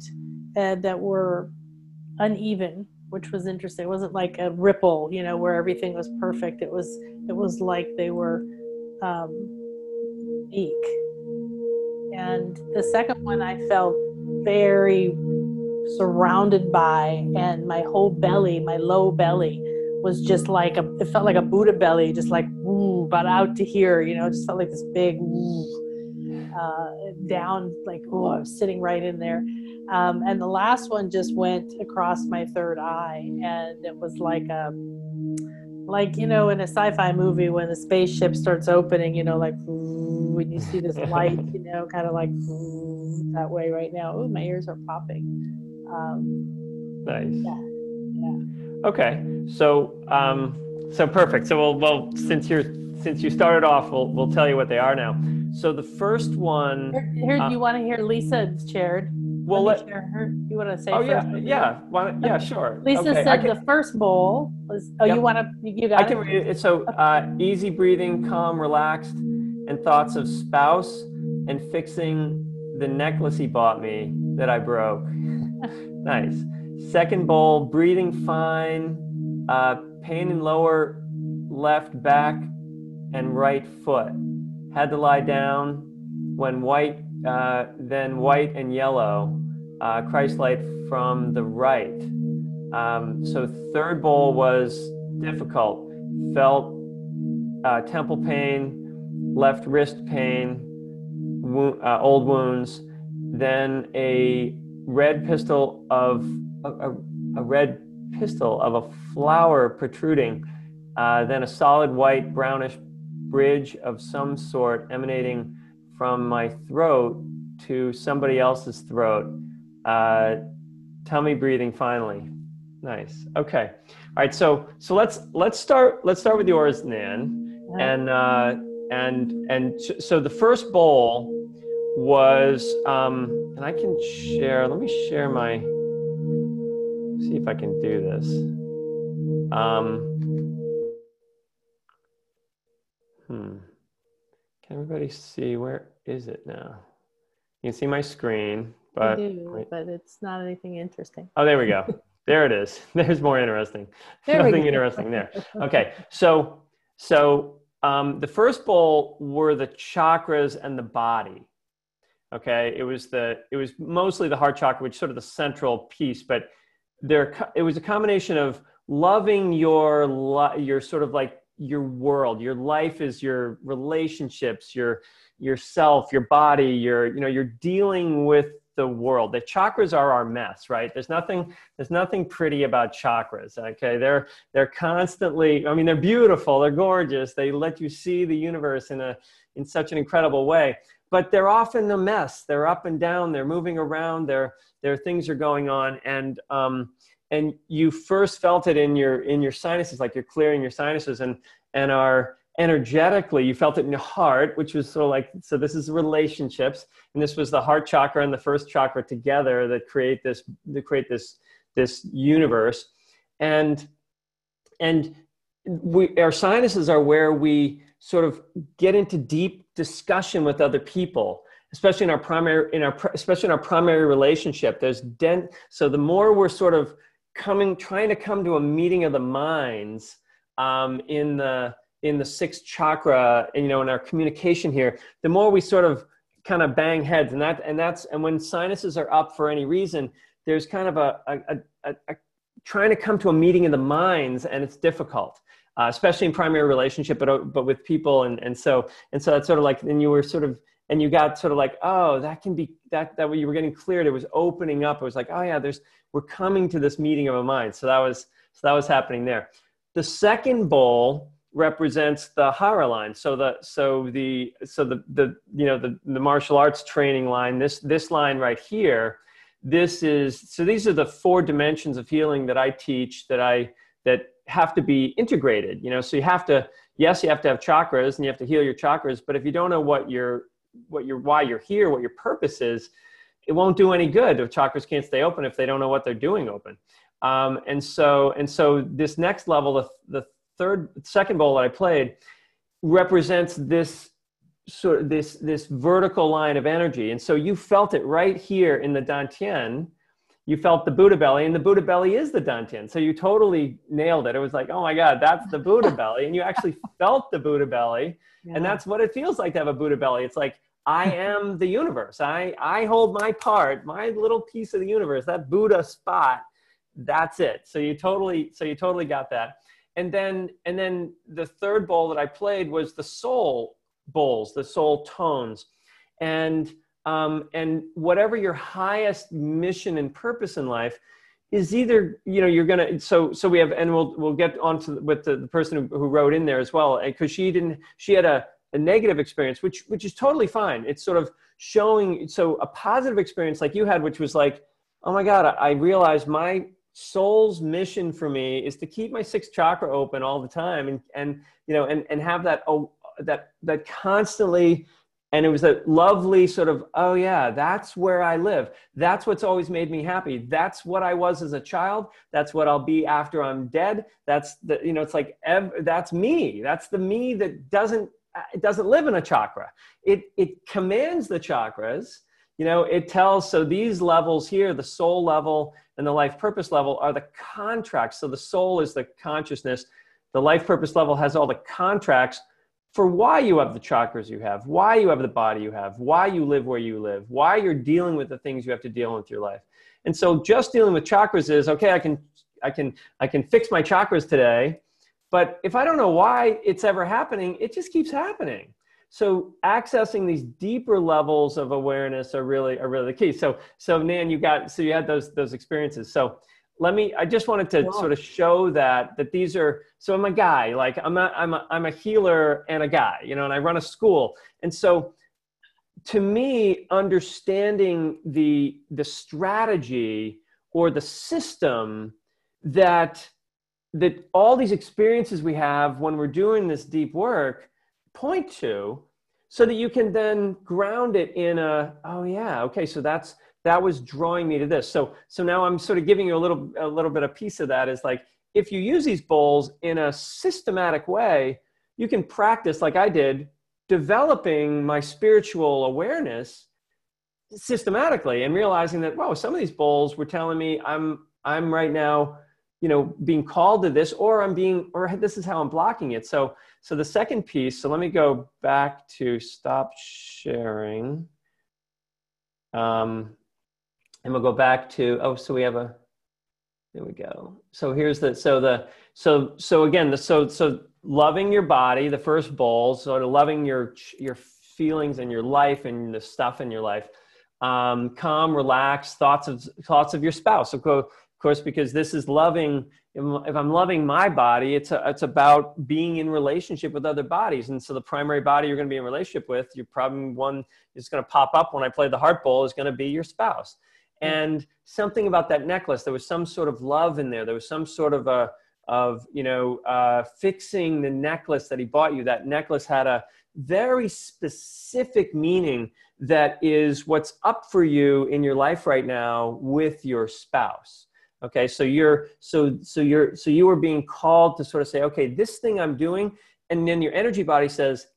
that were uneven, which was interesting. It wasn't like a ripple, you know, where everything was perfect. It was it was like they were um, weak. And the second one, I felt very surrounded by, and my whole belly, my low belly, was just like a, it felt like a Buddha belly, just like, ooh, but out to here, you know, just felt like this big, uh, down, like, oh, I was sitting right in there. Um, and the last one just went across my third eye, and it was like a, like you know, in a sci-fi movie when the spaceship starts opening, you know, like when you see this light, you know, [laughs] kind of like that way right now. Oh, my ears are popping. Um, nice. Yeah. Yeah. Okay. So, um, so perfect. So we'll, well, since you're, since you started off, we'll, we'll tell you what they are now. So the first one. Here, uh, you want to hear Lisa shared. Well, let, let her. You want to say? Oh yeah, yeah, Why, yeah, sure. Lisa okay. said can, the first bowl was. Oh, yep. you want to? You got I can read it. So uh, easy breathing, calm, relaxed, and thoughts of spouse and fixing the necklace he bought me that I broke. [laughs] nice. Second bowl, breathing fine, uh, pain in lower left back and right foot. Had to lie down when white, uh, then white and yellow, uh, Christ light from the right. Um, so third bowl was difficult. Felt uh, temple pain, left wrist pain, wo- uh, old wounds. Then a red pistol of a, a, a red pistil of a flower protruding. Uh, then a solid white brownish bridge of some sort emanating from my throat to somebody else's throat. Uh, tummy breathing finally. Nice. Okay. All right. So so let's let's start let's start with yours, Nan. And uh, and and so the first bowl was um, and I can share. Let me share my. See if I can do this. Um, hmm. Can everybody see where is it now? You can see my screen, but do, but it's not anything interesting. Oh, there we go. [laughs] there it is. [laughs] There's more interesting. There Nothing interesting there. [laughs] Okay, so so um, the first bowl were the chakras and the body. Okay, it was the it was mostly the heart chakra, which is sort of the central piece, but there it was a combination of loving your your sort of like your world your life is your relationships your yourself your body your you know you're dealing with the world. The chakras are our mess right? There's nothing there's nothing pretty about chakras okay? They're they're constantly i mean they're beautiful they're gorgeous they let you see the universe in a in such an incredible way but they're often a mess. They're up and down they're moving around there are things are going on and um and you first felt it in your in your sinuses like you're clearing your sinuses and and are energetically you felt it in your heart which was sort of like so this is relationships and this was the heart chakra and the first chakra together that create this that create this this universe. And and we our sinuses are where we sort of get into deep discussion with other people especially in our primary in our especially in our primary relationship there's dent so the more we're sort of coming trying to come to a meeting of the minds um, in the in the sixth chakra and you know in our communication here the more we sort of kind of bang heads and that and that's and when sinuses are up for any reason there's kind of a, a, a, a trying to come to a meeting of the minds and it's difficult uh, especially in primary relationship but but with people and and so and so that's sort of like and you were sort of and you got sort of like oh that can be that that way you were getting cleared. It was opening up. It was like oh yeah there's we're coming to this meeting of a mind. So that was so that was happening there. The second bowl represents the hara line. So the so the so the the you know the, the martial arts training line this this line right here this is so these are the four dimensions of healing that i teach that i that have to be integrated you know? So you have to yes you have to have chakras and you have to heal your chakras but if you don't know what your what your why you're here, what your purpose is, it won't do any good if chakras can't stay open if they don't know what they're doing open. Um, and so and so this next level, the, the third second bowl that I played, represents this sort of this this vertical line of energy. And so you felt it right here in the Dantian. You felt the Buddha belly, and the Buddha belly is the Dantian. So you totally nailed it. It was like, oh my God, that's the Buddha belly. And you actually [laughs] felt the Buddha belly. Yeah. And that's what it feels like to have a Buddha belly. It's like I am the universe. I, I hold my part, my little piece of the universe, that Buddha spot. That's it. So you totally, so you totally got that. And then, and then the third bowl that I played was the soul bowls, the soul tones. And, um, and whatever your highest mission and purpose in life is either, you know, you're to, so, so we have, and we'll, we'll get on to with the, the person who, who wrote in there as well. Cause she didn't, she had a, a negative experience, which which is totally fine. It's sort of showing so a positive experience like you had, which was like, oh my God, I, realized my soul's mission for me is to keep my sixth chakra open all the time and and you know and and have that oh that that constantly and it was a lovely sort of oh yeah that's where i live. That's what's always made me happy. That's what i was as a child. That's what i'll be after i'm dead. That's the you know it's like ev- that's me. That's the me that doesn't Uh, it doesn't live in a chakra. It, it commands the chakras. You know, it tells, so these levels here, the soul level and the life purpose level are the contracts. So the soul is the consciousness. The life purpose level has all the contracts for why you have the chakras you have, why you have the body you have, why you live where you live, why you're dealing with the things you have to deal with your life. And so just dealing with chakras is okay, I can I can I can fix my chakras today, but if I don't know why it's ever happening, it just keeps happening. So accessing these deeper levels of awareness are really are really the key. So so Nan, you got so you had those those experiences. So let me i just wanted to sort of show that that these are so i'm a guy like i'm a i'm a i'm a healer and a guy you know and i run a school and so to me understanding the the strategy or the system that that all these experiences we have when we're doing this deep work point to so that you can then ground it in a oh yeah okay so that's that was drawing me to this. So so now I'm sort of giving you a little a little bit of piece of that is like if you use these bowls in a systematic way, you can practice like I did developing my spiritual awareness systematically and realizing that wow some of these bowls were telling me i'm i'm right now you know being called to this or i'm being or this is how i'm blocking it. So so the second piece so let me go back to stop sharing. Um and we'll go back to oh so we have a there we go. So here's the so the so so again the so so loving your body the first bowl sort of loving your your feelings and your life and the stuff in your life. Um, calm relaxed thoughts of thoughts of your spouse of course because this is loving if i'm loving my body it's a, it's about being in relationship with other bodies. And so the primary body you're going to be in relationship with your problem one is going to pop up when i play the heart bowl is going to be your spouse. And something about that necklace there was some sort of love in there. There was some sort of a of you know uh, fixing the necklace that he bought you. That necklace had a very specific meaning that is what's up for you in your life right now with your spouse okay so you're so so you're so you are being called to sort of say okay this thing i'm doing and then your energy body says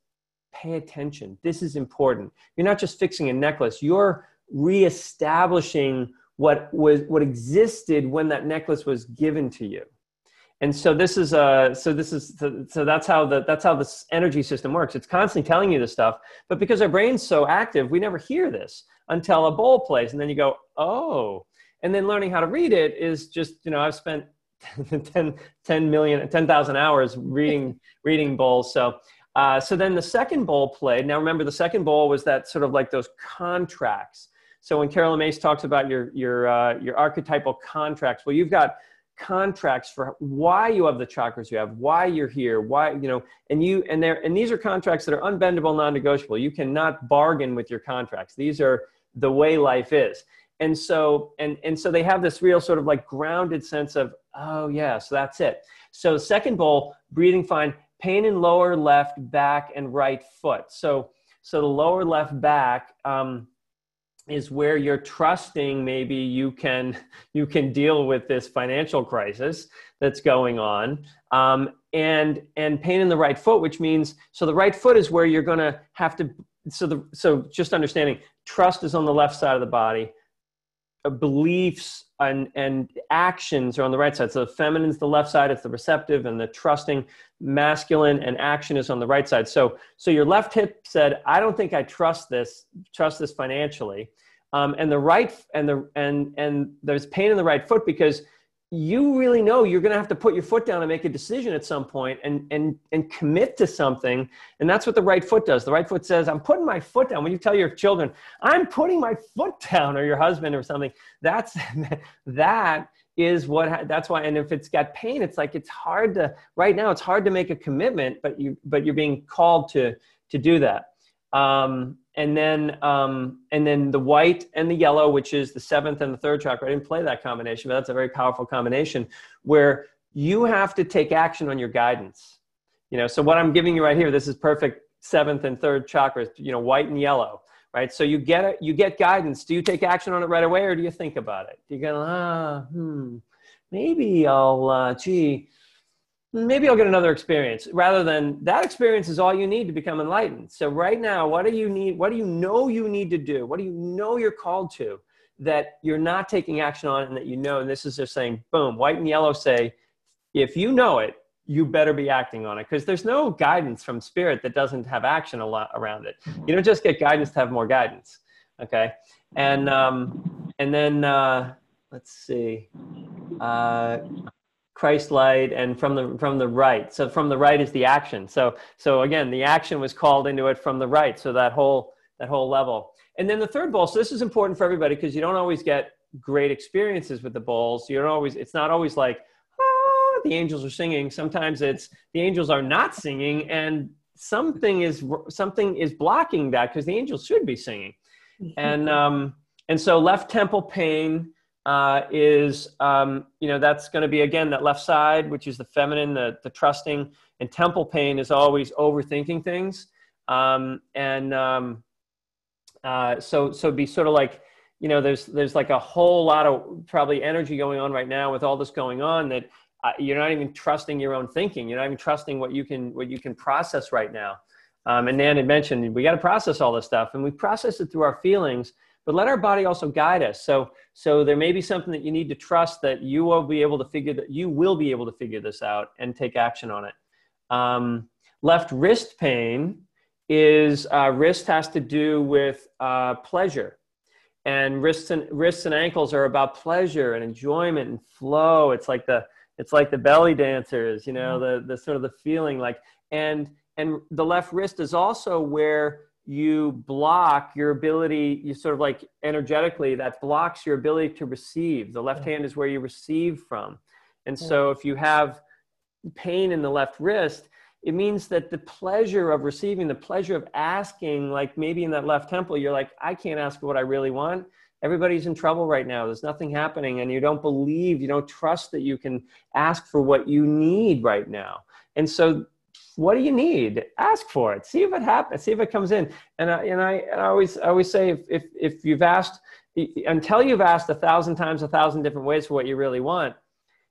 pay attention this is important. You're not just fixing a necklace you're reestablishing what was what existed when that necklace was given to you. And so this is uh so this is so, so that's how the that's how this energy system works. It's constantly telling you this stuff but because our brain's so active we never hear this until a bowl plays and then you go oh and then learning how to read it is just you know i've spent [laughs] 10, 10 million 10,000 hours reading [laughs] reading bowls so uh, so then the second bowl played now remember the second bowl was that sort of like those contracts so when Caroline Myss talks about your your uh, your archetypal contracts, well, you've got contracts for why you have the chakras you have, why you're here, why you know, and you and there and these are contracts that are unbendable, non-negotiable. You cannot bargain with your contracts. These are the way life is. And so and and so they have this real sort of like grounded sense of oh yeah, so that's it. So second bowl, breathing fine, pain in lower left back and right foot. So so the lower left back. Um, is where you're trusting maybe you can [laughs] you can deal with this financial crisis that's going on um, and and pain in the right foot which means so the right foot is where you're going to have to so the so just understanding trust is on the left side of the body beliefs and and actions are on the right side. So the feminine's the left side it's the receptive and the trusting masculine and action is on the right side. So so your left hip said i don't think i trust this trust this financially. Um, and the right and the and and there's pain in the right foot because you really know you're going to have to put your foot down and make a decision at some point and and and commit to something and that's what the right foot does. The right foot says i'm putting my foot down. When you tell your children i'm putting my foot down or your husband or something that's [laughs] that is what that's why and if it's got pain it's like it's hard to right now it's hard to make a commitment but you but you're being called to to do that um, and then um, and then the white and the yellow, which is the seventh and the third chakra. I didn't play that combination, but that's a very powerful combination where you have to take action on your guidance. You know, so what I'm giving you right here, this is perfect seventh and third chakras. You know, white and yellow, right? So you get it, you get guidance. Do you take action on it right away, or do you think about it? Do you go, ah, hmm, maybe I'll, uh, gee maybe I'll get another experience rather than that experience is all you need to become enlightened. So right now, what do you need? What do you know you need to do? What do you know you're called to that you're not taking action on and that you know, and this is just saying, boom, white and yellow say, if you know it, you better be acting on it because there's no guidance from spirit that doesn't have action a lot around it. You don't just get guidance to have more guidance. Okay. And, um, and then, uh, let's see, uh, Christ light and from the, from the right. So from the right is the action. So, so again, the action was called into it from the right. So that whole, that whole level. And then the third bowl. So this is important for everybody because you don't always get great experiences with the bowls. You don't always, it's not always like, ah, the angels are singing. Sometimes it's the angels are not singing, and something is something is blocking that because the angels should be singing. And um, and so left temple pain uh, is um, you know that's going to be again that left side, which is the feminine, the the trusting, and temple pain is always overthinking things. Um, and um, uh, so so be sort of like you know there's there's like a whole lot of probably energy going on right now with all this going on that uh, you're not even trusting your own thinking. You're not even trusting what you can what you can process right now. Um, and Nan had mentioned we got to process all this stuff, and we process it through our feelings, but let our body also guide us. So so there may be something that you need to trust that you will be able to figure that you will be able to figure this out and take action on it. Um, left wrist pain is uh, wrist has to do with uh, pleasure and wrists and wrists and ankles are about pleasure and enjoyment and flow it's like the it's like the belly dancers you know mm-hmm. the the sort of the feeling like and and the left wrist is also where you block your ability you sort of like energetically that blocks your ability to receive. The left hand is where you receive from. And so if you have pain in the left wrist it means that the pleasure of receiving the pleasure of asking like maybe in that left temple you're like i can't ask for what i really want. Everybody's in trouble right now. There's nothing happening, and you don't believe, you don't trust that you can ask for what you need right now. And so, what do you need? Ask for it. See if it happens. See if it comes in. And I, and I, and I always, I always say, if, if, if you've asked, until you've asked a thousand times, a thousand different ways for what you really want,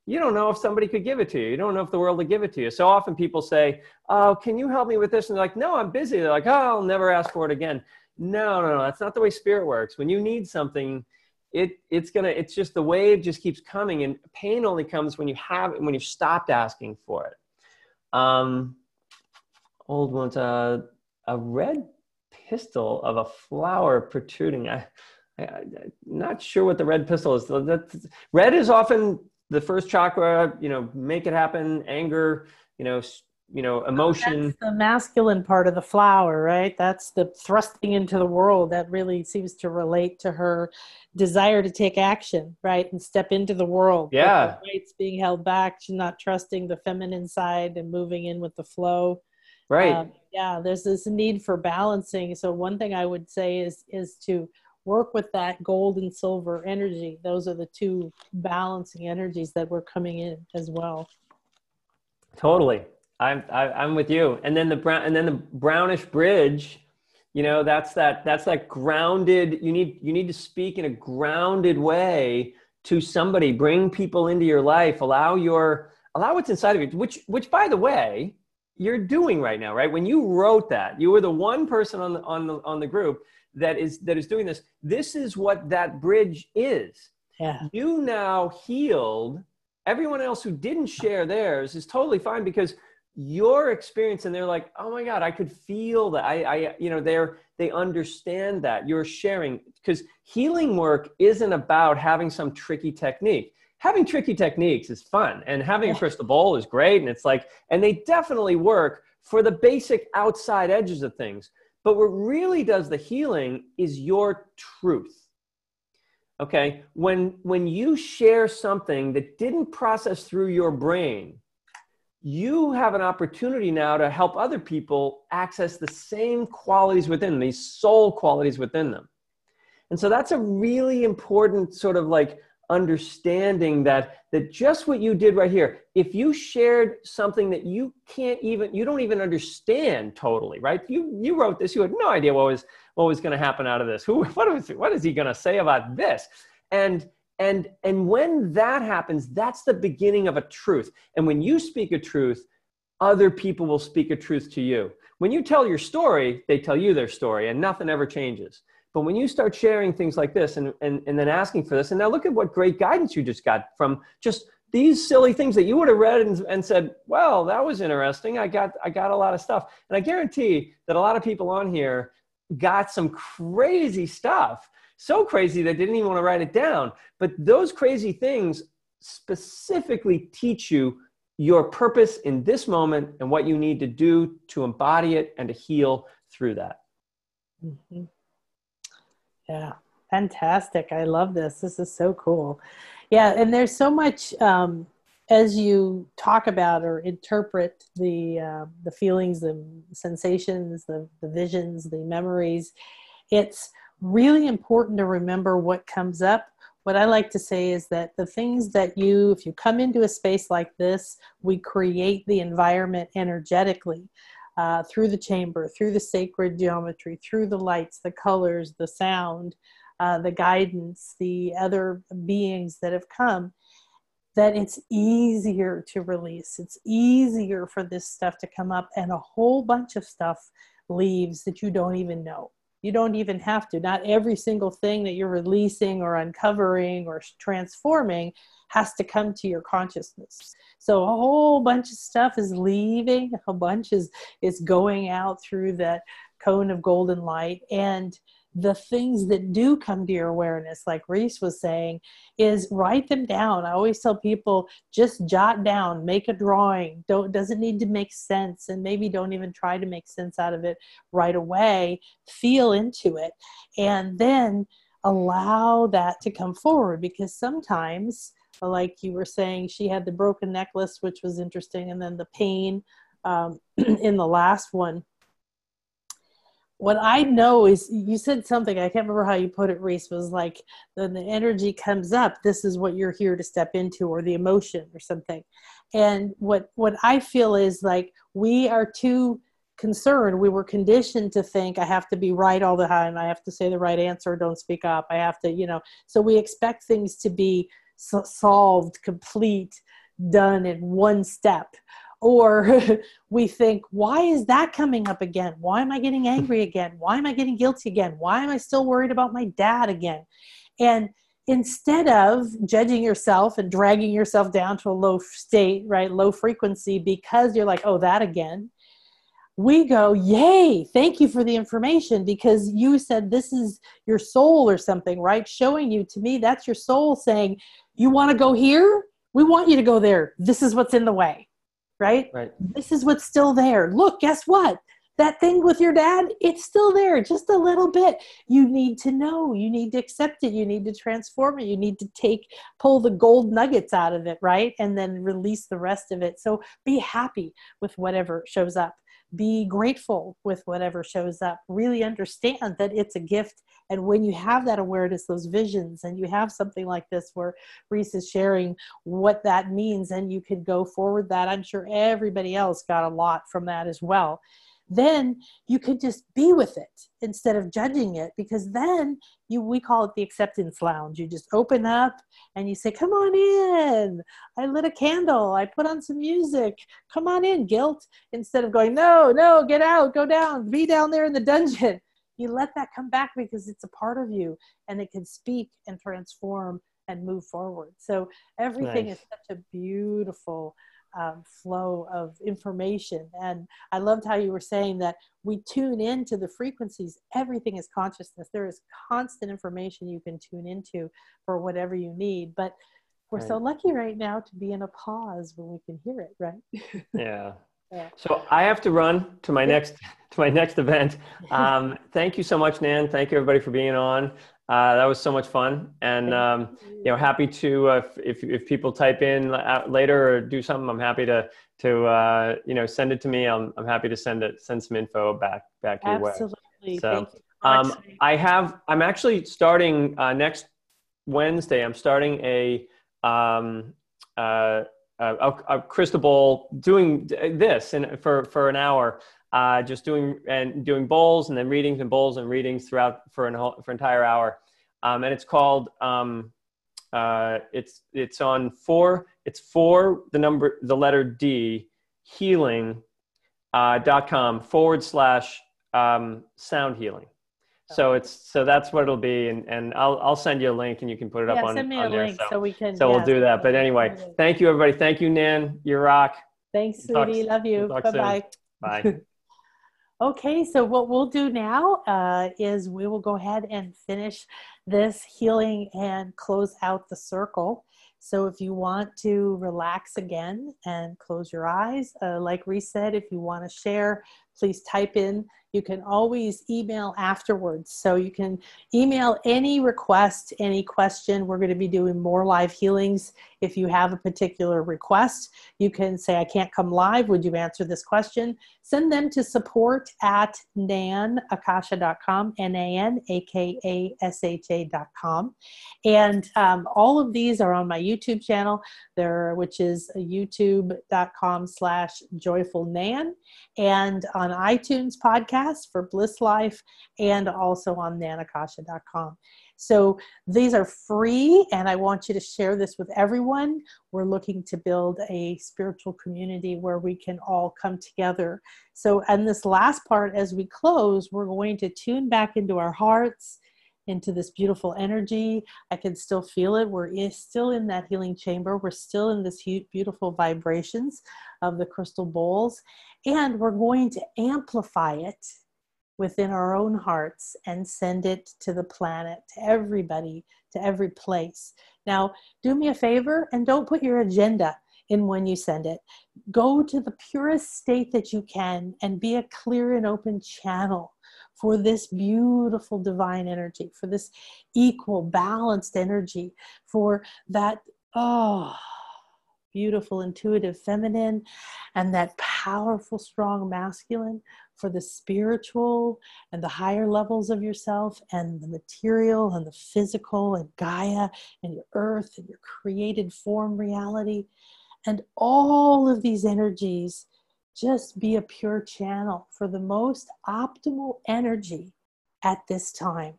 you don't know if somebody could give it to you. You don't know if the world will give it to you. So often people say, "Oh, can you help me with this?" And they're like, "No, I'm busy." They're like, "Oh, I'll never ask for it again." No, no, no. That's not the way spirit works. When you need something, it it's gonna it's just the wave just keeps coming, and pain only comes when you have when you've stopped asking for it. Um, old ones, uh, a red pistil of a flower protruding. I, I, am not sure what the red pistil is. That's, red is often the first chakra. You know, make it happen. Anger. You know, you know emotion That's the masculine part of the flower right that's the thrusting into the world that really seems to relate to her desire to take action right and step into the world yeah rights being held back she's not trusting the feminine side and moving in with the flow right um, yeah there's this need for balancing so one thing i would say is is to work with that gold and silver energy those are the two balancing energies that were coming in as well totally I'm I, am i am with you. And then the brown and then the brownish bridge, you know, that's that that's that grounded. You need you need to speak in a grounded way to somebody. Bring people into your life. Allow your allow what's inside of you. Which which by the way, you're doing right now, right? When you wrote that, you were the one person on the on the on the group that is that is doing this. This is what that bridge is. Yeah. You now healed. Everyone else who didn't share theirs is totally fine because your experience and they're like oh my god i could feel that i i you know they're they understand that you're sharing because healing work isn't about having some tricky technique having tricky techniques is fun and having a crystal ball is great and it's like and they definitely work for the basic outside edges of things. But what really does the healing is your truth okay? When when you share something that didn't process through your brain you have an opportunity now to help other people access the same qualities within them, these soul qualities within them. And so that's a really important sort of like understanding that that just what you did right here if you shared something that you can't even you don't even understand totally right? You you wrote this you had no idea what was what was going to happen out of this. Who [laughs] what was what is he going to say about this? And and and when that happens that's the beginning of a truth. And when you speak a truth other people will speak a truth to you. When you tell your story they tell you their story and nothing ever changes but when you start sharing things like this and, and, and then asking for this and now look at what great guidance you just got from just these silly things that you would have read and, and said, well, that was interesting. I got, I got a lot of stuff. And I guarantee that a lot of people on here got some crazy stuff. So crazy that they didn't even want to write it down. But those crazy things specifically teach you your purpose in this moment and what you need to do to embody it and to heal through that. Mm-hmm. Yeah, fantastic. I love this. This is so cool. Yeah, and there's so much um, as you talk about or interpret the uh, the feelings, the sensations, the, the visions, the memories. It's really important to remember what comes up what I like to say is that the things that you, if you come into a space like this, we create the environment energetically uh, through the chamber, through the sacred geometry, through the lights, the colors, the sound, uh, the guidance, the other beings that have come, that it's easier to release. It's easier for this stuff to come up, and a whole bunch of stuff leaves that you don't even know. You don't even have to. Not every single thing that you're releasing or uncovering or transforming has to come to your consciousness. So a whole bunch of stuff is leaving, a bunch is is going out through that cone of golden light and the things that do come to your awareness, like Reese was saying, is write them down. I always tell people just jot down, make a drawing. Don't doesn't need to make sense, and maybe don't even try to make sense out of it right away. Feel into it, and then allow that to come forward because sometimes like you were saying she had the broken necklace which was interesting and then the pain um, [clears throat] in the last one what I know is you said something, I can't remember how you put it, Reese, was like then the energy comes up, this is what you're here to step into, or the emotion or something. And what what I feel is like we are too concerned. We were conditioned to think I have to be right all the time, I have to say the right answer, don't speak up, I have to, you know. So we expect things to be solved, complete, done in one step or [laughs] we think why is that coming up again? Why am i getting angry [laughs] again? Why am i getting guilty again? Why am i still worried about my dad again? And instead of judging yourself and dragging yourself down to a low state right low frequency because you're like oh that again we go yay thank you for the information because you said this is your soul or something right? Showing you to me that's your soul saying you want to go here? We want you to go there. This is what's in the way right? Right. This is what's still there. Look, guess what? That thing with your dad, it's still there, just a little bit. You need to know. You need to accept it. You need to transform it. You need to take, pull the gold nuggets out of it, right? And then release the rest of it. So be happy with whatever shows up be grateful with whatever shows up. Really understand that it's a gift. And when you have that awareness those visions and you have something like this where reese is sharing what that means and you could go forward that i'm sure everybody else got a lot from that as well then you can just be with it instead of judging it because then you we call it the acceptance lounge. You just open up and you say come on in. I lit a candle. I put on some music. Come on in guilt instead of going no no get out go down be down there in the dungeon. You let that come back because it's a part of you and it can speak and transform and move forward. So everything nice. is such a beautiful um, flow of information. And I loved how you were saying that we tune into the frequencies. Everything is consciousness. There is constant information you can tune into for whatever you need. But we're right. so lucky right now to be in a pause when we can hear it, right? [laughs] yeah. yeah. So I have to run to my next [laughs] to my next event. [laughs] Um, thank you so much, Nan. Thank you everybody for being on. Uh, that was so much fun, and um, you know, happy to uh, if if people type in later or do something, I'm happy to to uh, you know send it to me. I'm I'm happy to send it send some info back back your way. Absolutely. way. So um, I have I'm actually starting uh, next Wednesday. I'm starting a um, uh, a, a crystal ball doing this and for for an hour uh, just doing and doing bowls and then readings and bowls and readings throughout for an for an entire hour. Um, and it's called um, uh, it's it's on four it's for the number the letter D healing uh, dot com forward slash um, sound healing. So it's so that's what it'll be, and and I'll I'll send you a link, and you can put it yeah, up on send me on a there. link so, so we can. so yeah, we'll do that. But anyway, thank you everybody. Thank you, Nan. You rock. Thanks, We'll Love you. we'll Bye bye. [laughs] Bye. Okay, so what we'll do now uh, is we will go ahead and finish this healing and close out the circle. So if you want to relax again and close your eyes, uh, like Reese said, if you want to share, please type in. You can always email afterwards. So you can email any request, any question. We're going to be doing more live healings. If you have a particular request, you can say, I can't come live. Would you answer this question? Send them to support at nanakasha.com, N A N A K A S H A.com. And um, all of these are on my YouTube channel, there, which is youtube.com slash joyful nan, and on iTunes podcast for Bliss Life, and also on nanakasha.com. So these are free, and I want you to share this with everyone. We're looking to build a spiritual community where we can all come together. So, and this last part, as we close, we're going to tune back into our hearts, into this beautiful energy. I can still feel it. We're still in that healing chamber. We're still in this beautiful vibrations of the crystal bowls, and we're going to amplify it within our own hearts and send it to the planet, to everybody, to every place. Now, do me a favor and don't put your agenda in when you send it. Go to the purest state that you can and be a clear and open channel for this beautiful divine energy, for this equal, balanced energy, for that, oh, beautiful, intuitive feminine, and that powerful, strong masculine for the spiritual and the higher levels of yourself and the material and the physical and Gaia and your earth and your created form reality. And all of these energies just be a pure channel for the most optimal energy at this time.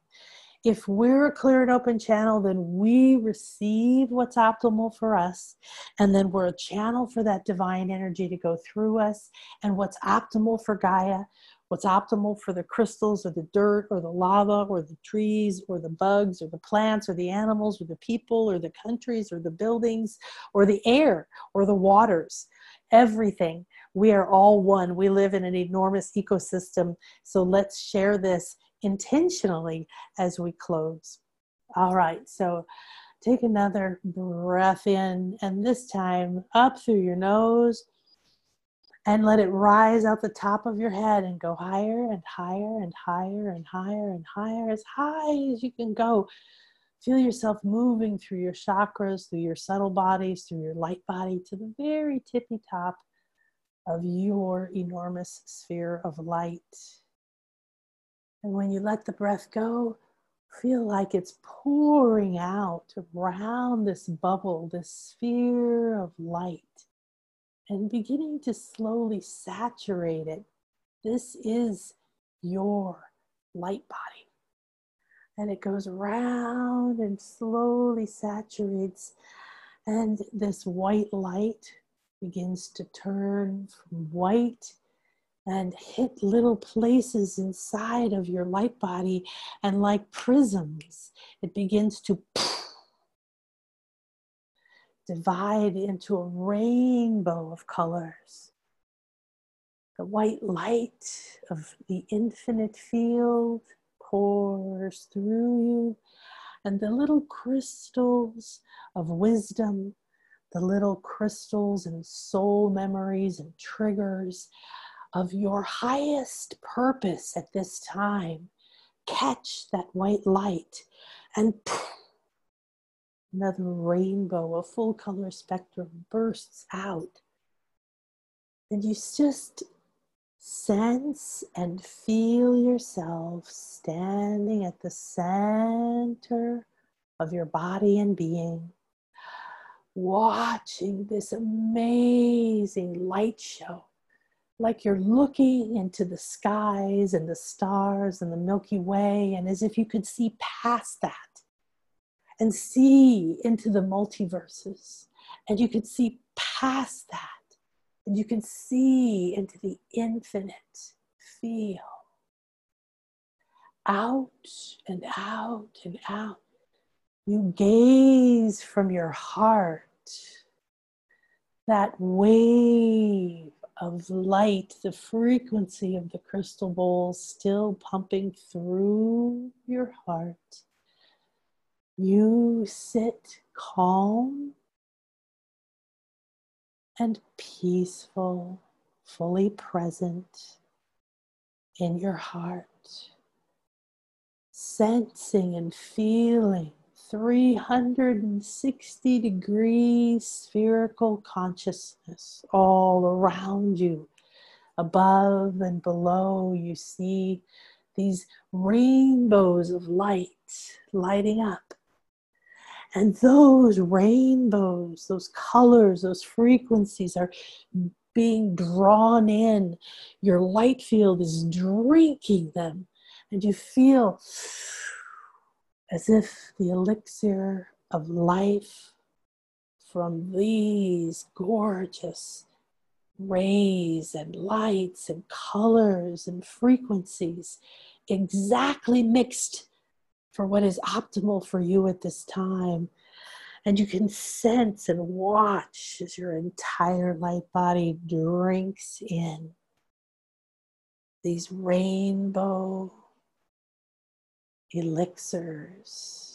If we're a clear and open channel, then we receive what's optimal for us. And then we're a channel for that divine energy to go through us. And what's optimal for Gaia, what's optimal for the crystals or the dirt or the lava or the trees or the bugs or the plants or the animals or the people or the countries or the buildings or the air or the waters. Everything. We are all one. We live in an enormous ecosystem. So let's share this intentionally as we close. All right, so take another breath in, and this time up through your nose, and let it rise out the top of your head and go higher and higher and higher and higher and higher, as high as you can go. Feel yourself moving through your chakras, through your subtle bodies, through your light body to the very tippy top of your enormous sphere of light. And when you let the breath go, feel like it's pouring out around this bubble, this sphere of light, and beginning to slowly saturate it. This is your light body. And it goes around and slowly saturates. And this white light begins to turn from white and hit little places inside of your light body. And like prisms, it begins to [sniffs] divide into a rainbow of colors. The white light of the infinite field pours through you, and the little crystals of wisdom, the little crystals and soul memories and triggers of your highest purpose at this time catch that white light and another rainbow, a full color spectrum bursts out. And you just sense and feel yourself standing at the center of your body and being, watching this amazing light show like you're looking into the skies and the stars and the Milky Way, and as if you could see past that and see into the multiverses, and you could see past that, and you can see into the infinite. Feel out and out and out. You gaze from your heart, that wave of light, the frequency of the crystal bowl still pumping through your heart. You sit calm and peaceful, fully present in your heart, sensing and feeling 360 degree spherical consciousness all around you. Above and below, you see these rainbows of light lighting up. And those rainbows, those colors, those frequencies are being drawn in. Your light field is drinking them, and you feel as if the elixir of life from these gorgeous rays and lights and colors and frequencies exactly mixed for what is optimal for you at this time. And you can sense and watch as your entire light body drinks in these rainbow elixirs.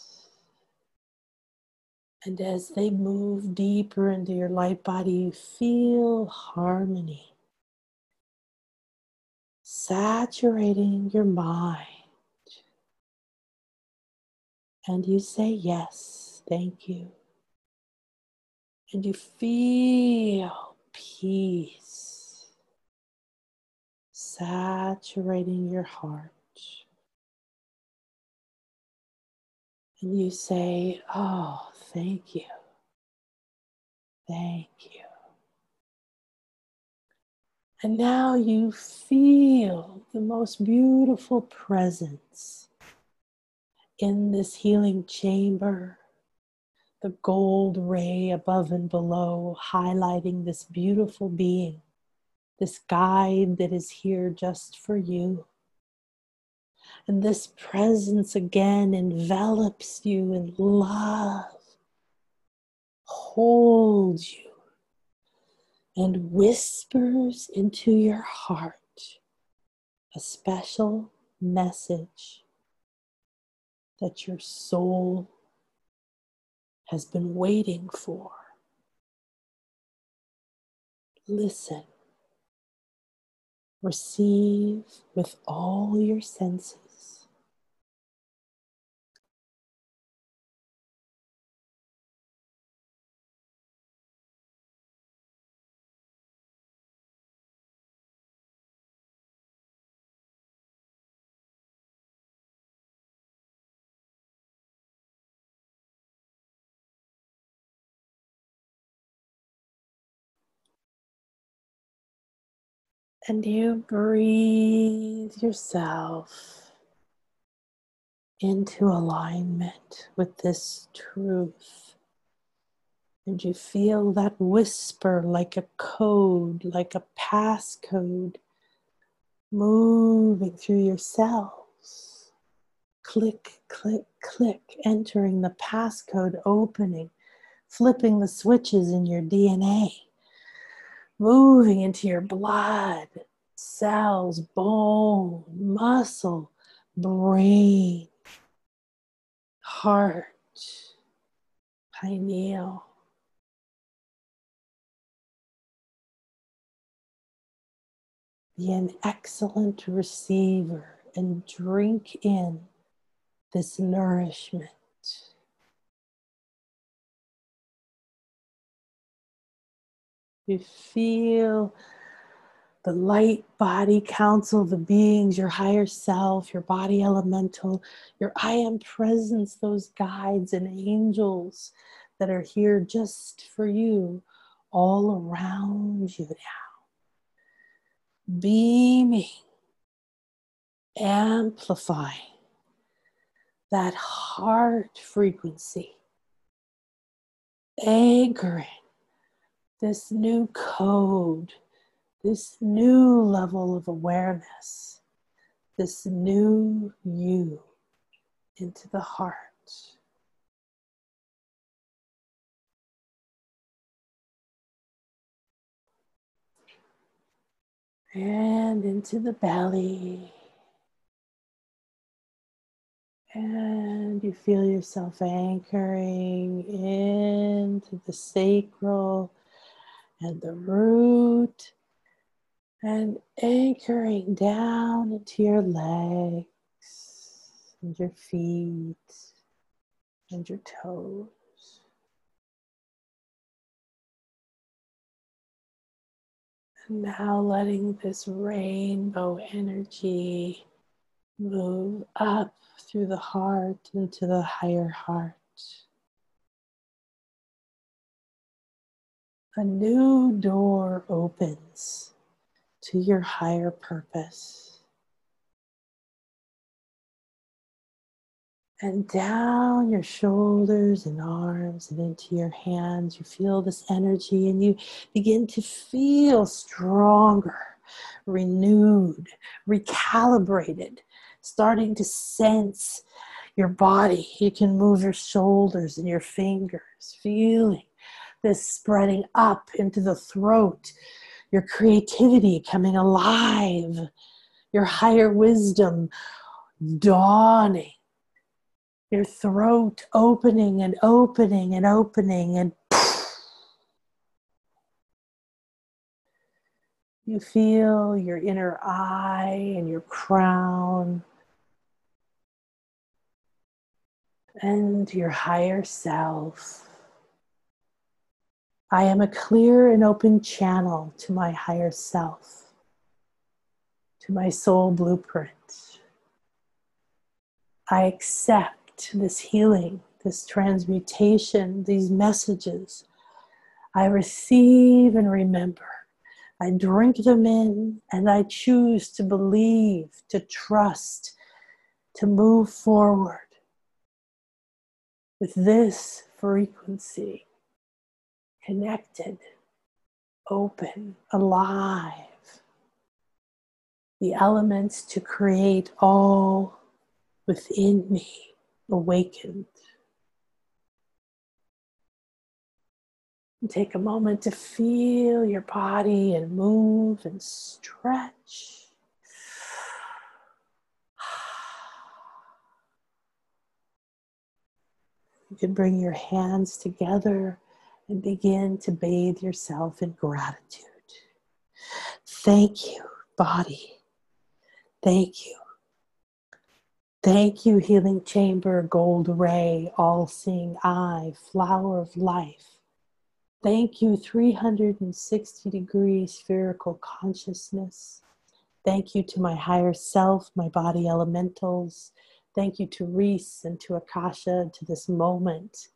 And as they move deeper into your light body, you feel harmony saturating your mind. And you say, Yes, thank you. And you feel peace saturating your heart. And you say, Oh, thank you. Thank you. And now you feel the most beautiful presence in this healing chamber. The gold ray above and below, highlighting this beautiful being, this guide that is here just for you. And this presence again envelops you in love, holds you, and whispers into your heart a special message that your soul has been waiting for. Listen. Receive with all your senses. And you breathe yourself into alignment with this truth. And you feel that whisper like a code, like a passcode moving through your cells. Click, click, click, entering the passcode, opening, flipping the switches in your DNA moving into your blood, cells, bone, muscle, brain, heart, pineal. Be an excellent receiver and drink in this nourishment. You feel the light body council, the beings, your higher self, your body elemental, your I am presence, those guides and angels that are here just for you, all around you now. Beaming, amplifying that heart frequency, anchoring this new code, this new level of awareness this new you into the heart. And into the belly. And you feel yourself anchoring into the sacral and the root and anchoring down into your legs and your feet and your toes. And now letting this rainbow energy move up through the heart into the higher heart. A new door opens to your higher purpose. And down your shoulders and arms and into your hands, you feel this energy and you begin to feel stronger, renewed, recalibrated, starting to sense your body. You can move your shoulders and your fingers, feeling this spreading up into the throat, your creativity coming alive, your higher wisdom dawning, your throat opening and opening and opening, and [sniffs] you feel your inner eye and your crown. And your higher self I am a clear and open channel to my higher self, to my soul blueprint. I accept this healing, this transmutation, these messages. I receive and remember. I drink them in and I choose to believe, to trust, to move forward with this frequency connected, open, alive. The elements to create all within me awakened. And take a moment to feel your body and move and stretch. You can bring your hands together and begin to bathe yourself in gratitude. Thank you, body. Thank you. Thank you, Healing Chamber, Gold Ray, All Seeing Eye, Flower of Life. Thank you, 360 degree spherical consciousness. Thank you to my higher self, my body elementals. Thank you to Reese and to Akasha, to this moment.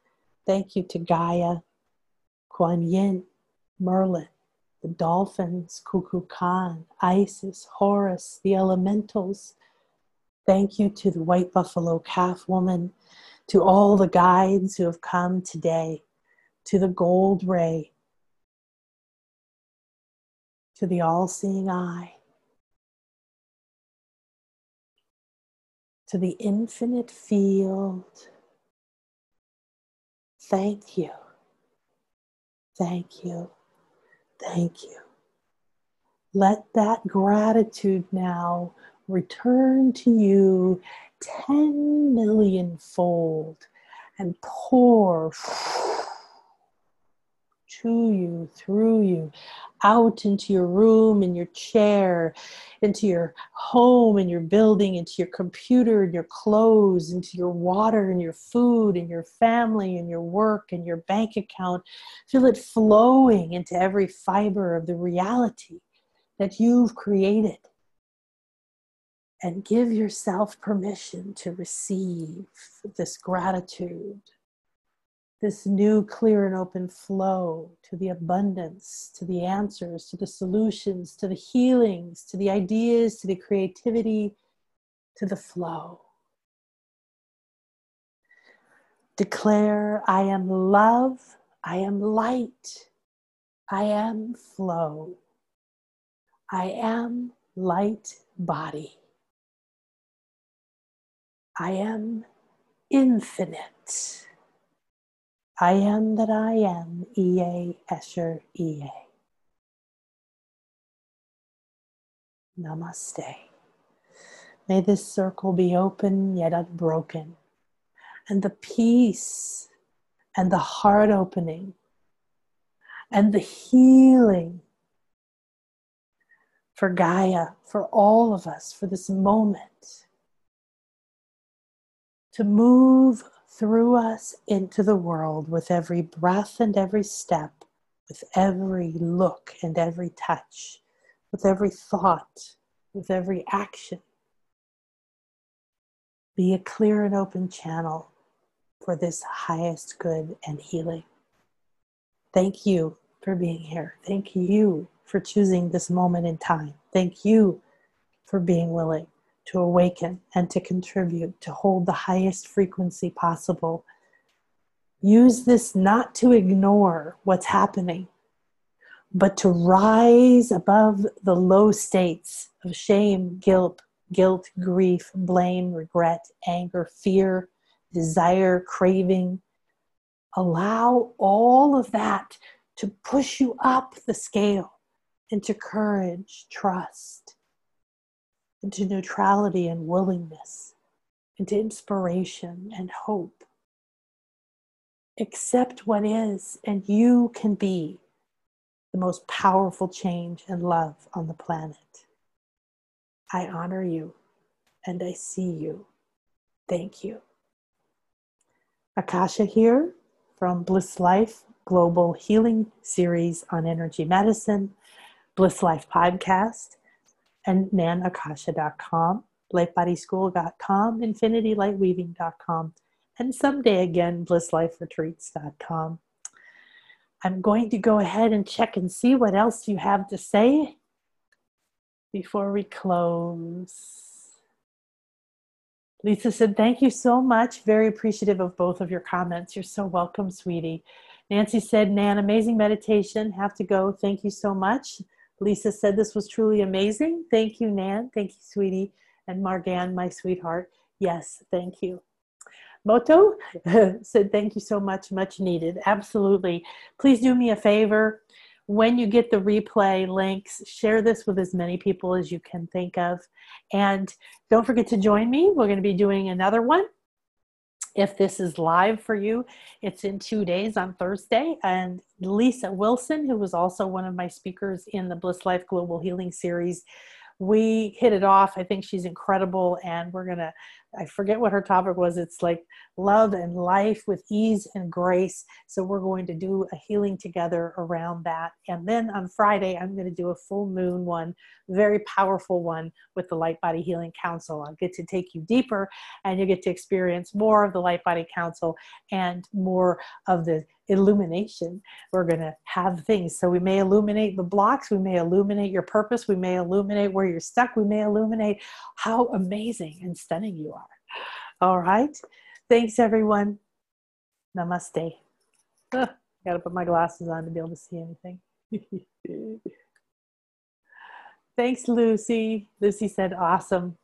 Thank you to Gaia. Kuan Yin, Merlin, the dolphins, Kukulkan, Isis, Horus, the elementals. Thank you to the white buffalo calf woman, to all the guides who have come today, to the gold ray, to the all seeing eye, to the infinite field. Thank you. Thank you. Thank you. Let that gratitude now return to you 10 million fold and pour to you, through you, out into your room, in your chair, into your home, in your building, into your computer, and your clothes, into your water, and your food, and your family, and your work, and your bank account. Feel it flowing into every fiber of the reality that you've created. And give yourself permission to receive this gratitude this new clear and open flow to the abundance, to the answers, to the solutions, to the healings, to the ideas, to the creativity, to the flow. Declare, I am love, I am light, I am flow, I am light body, I am infinite. I am that I am, Ehyeh Asher, Ehyeh Namaste. May this circle be open yet unbroken, and the peace and the heart opening and the healing for Gaia, for all of us, for this moment, to move through us into the world with every breath and every step, with every look and every touch, with every thought, with every action. Be a clear and open channel for this highest good and healing. Thank you for being here. Thank you for choosing this moment in time. Thank you for being willing to awaken and to contribute, to hold the highest frequency possible. Use this not to ignore what's happening, but to rise above the low states of shame, guilt, guilt, grief, blame, regret, anger, fear, desire, craving. Allow all of that to push you up the scale into courage, trust, into neutrality and willingness, into inspiration and hope. Accept what is, and you can be the most powerful change and love on the planet. I honor you and I see you. Thank you. Akasha here from Bliss Life Global Healing Series on Energy Medicine. Bliss Life Podcast, and nanakasha.com, lightbodyschool.com, infinitylightweaving.com, and someday again, blissliferetreats.com. I'm going to go ahead and check and see what else you have to say before we close. Lisa said, Thank you so much. Very appreciative of both of your comments. You're so welcome, sweetie. Nancy said, Nan, amazing meditation. Have to go. Thank you so much. Lisa said this was truly amazing. Thank you, Nan. Thank you, sweetie. And Margan, my sweetheart. Yes, thank you. Moto [laughs] said, Thank you so much, much needed. Absolutely. Please do me a favor. When you get the replay links, share this with as many people as you can think of. And don't forget to join me. We're going to be doing another one if this is live for you, it's in two days on Thursday. And Lisa Wilson, who was also one of my speakers in the Bliss Life Global Healing Series, we hit it off. I think she's incredible, and we're going to I forget what her topic was. It's like love and life with ease and grace. So we're going to do a healing together around that. And then on Friday, I'm going to do a full moon one, very powerful one with the Light Body Healing Council. I'll get to take you deeper and you get to experience more of the Light Body Council and more of the illumination. We're going to have things. So we may illuminate the blocks, we may illuminate your purpose, we may illuminate where you're stuck, we may illuminate how amazing and stunning you are. [laughs] All right. Thanks, everyone. Namaste. Ugh, [laughs] gotta put my glasses on to be able to see anything. [laughs] Thanks, Lucy. Lucy said, awesome.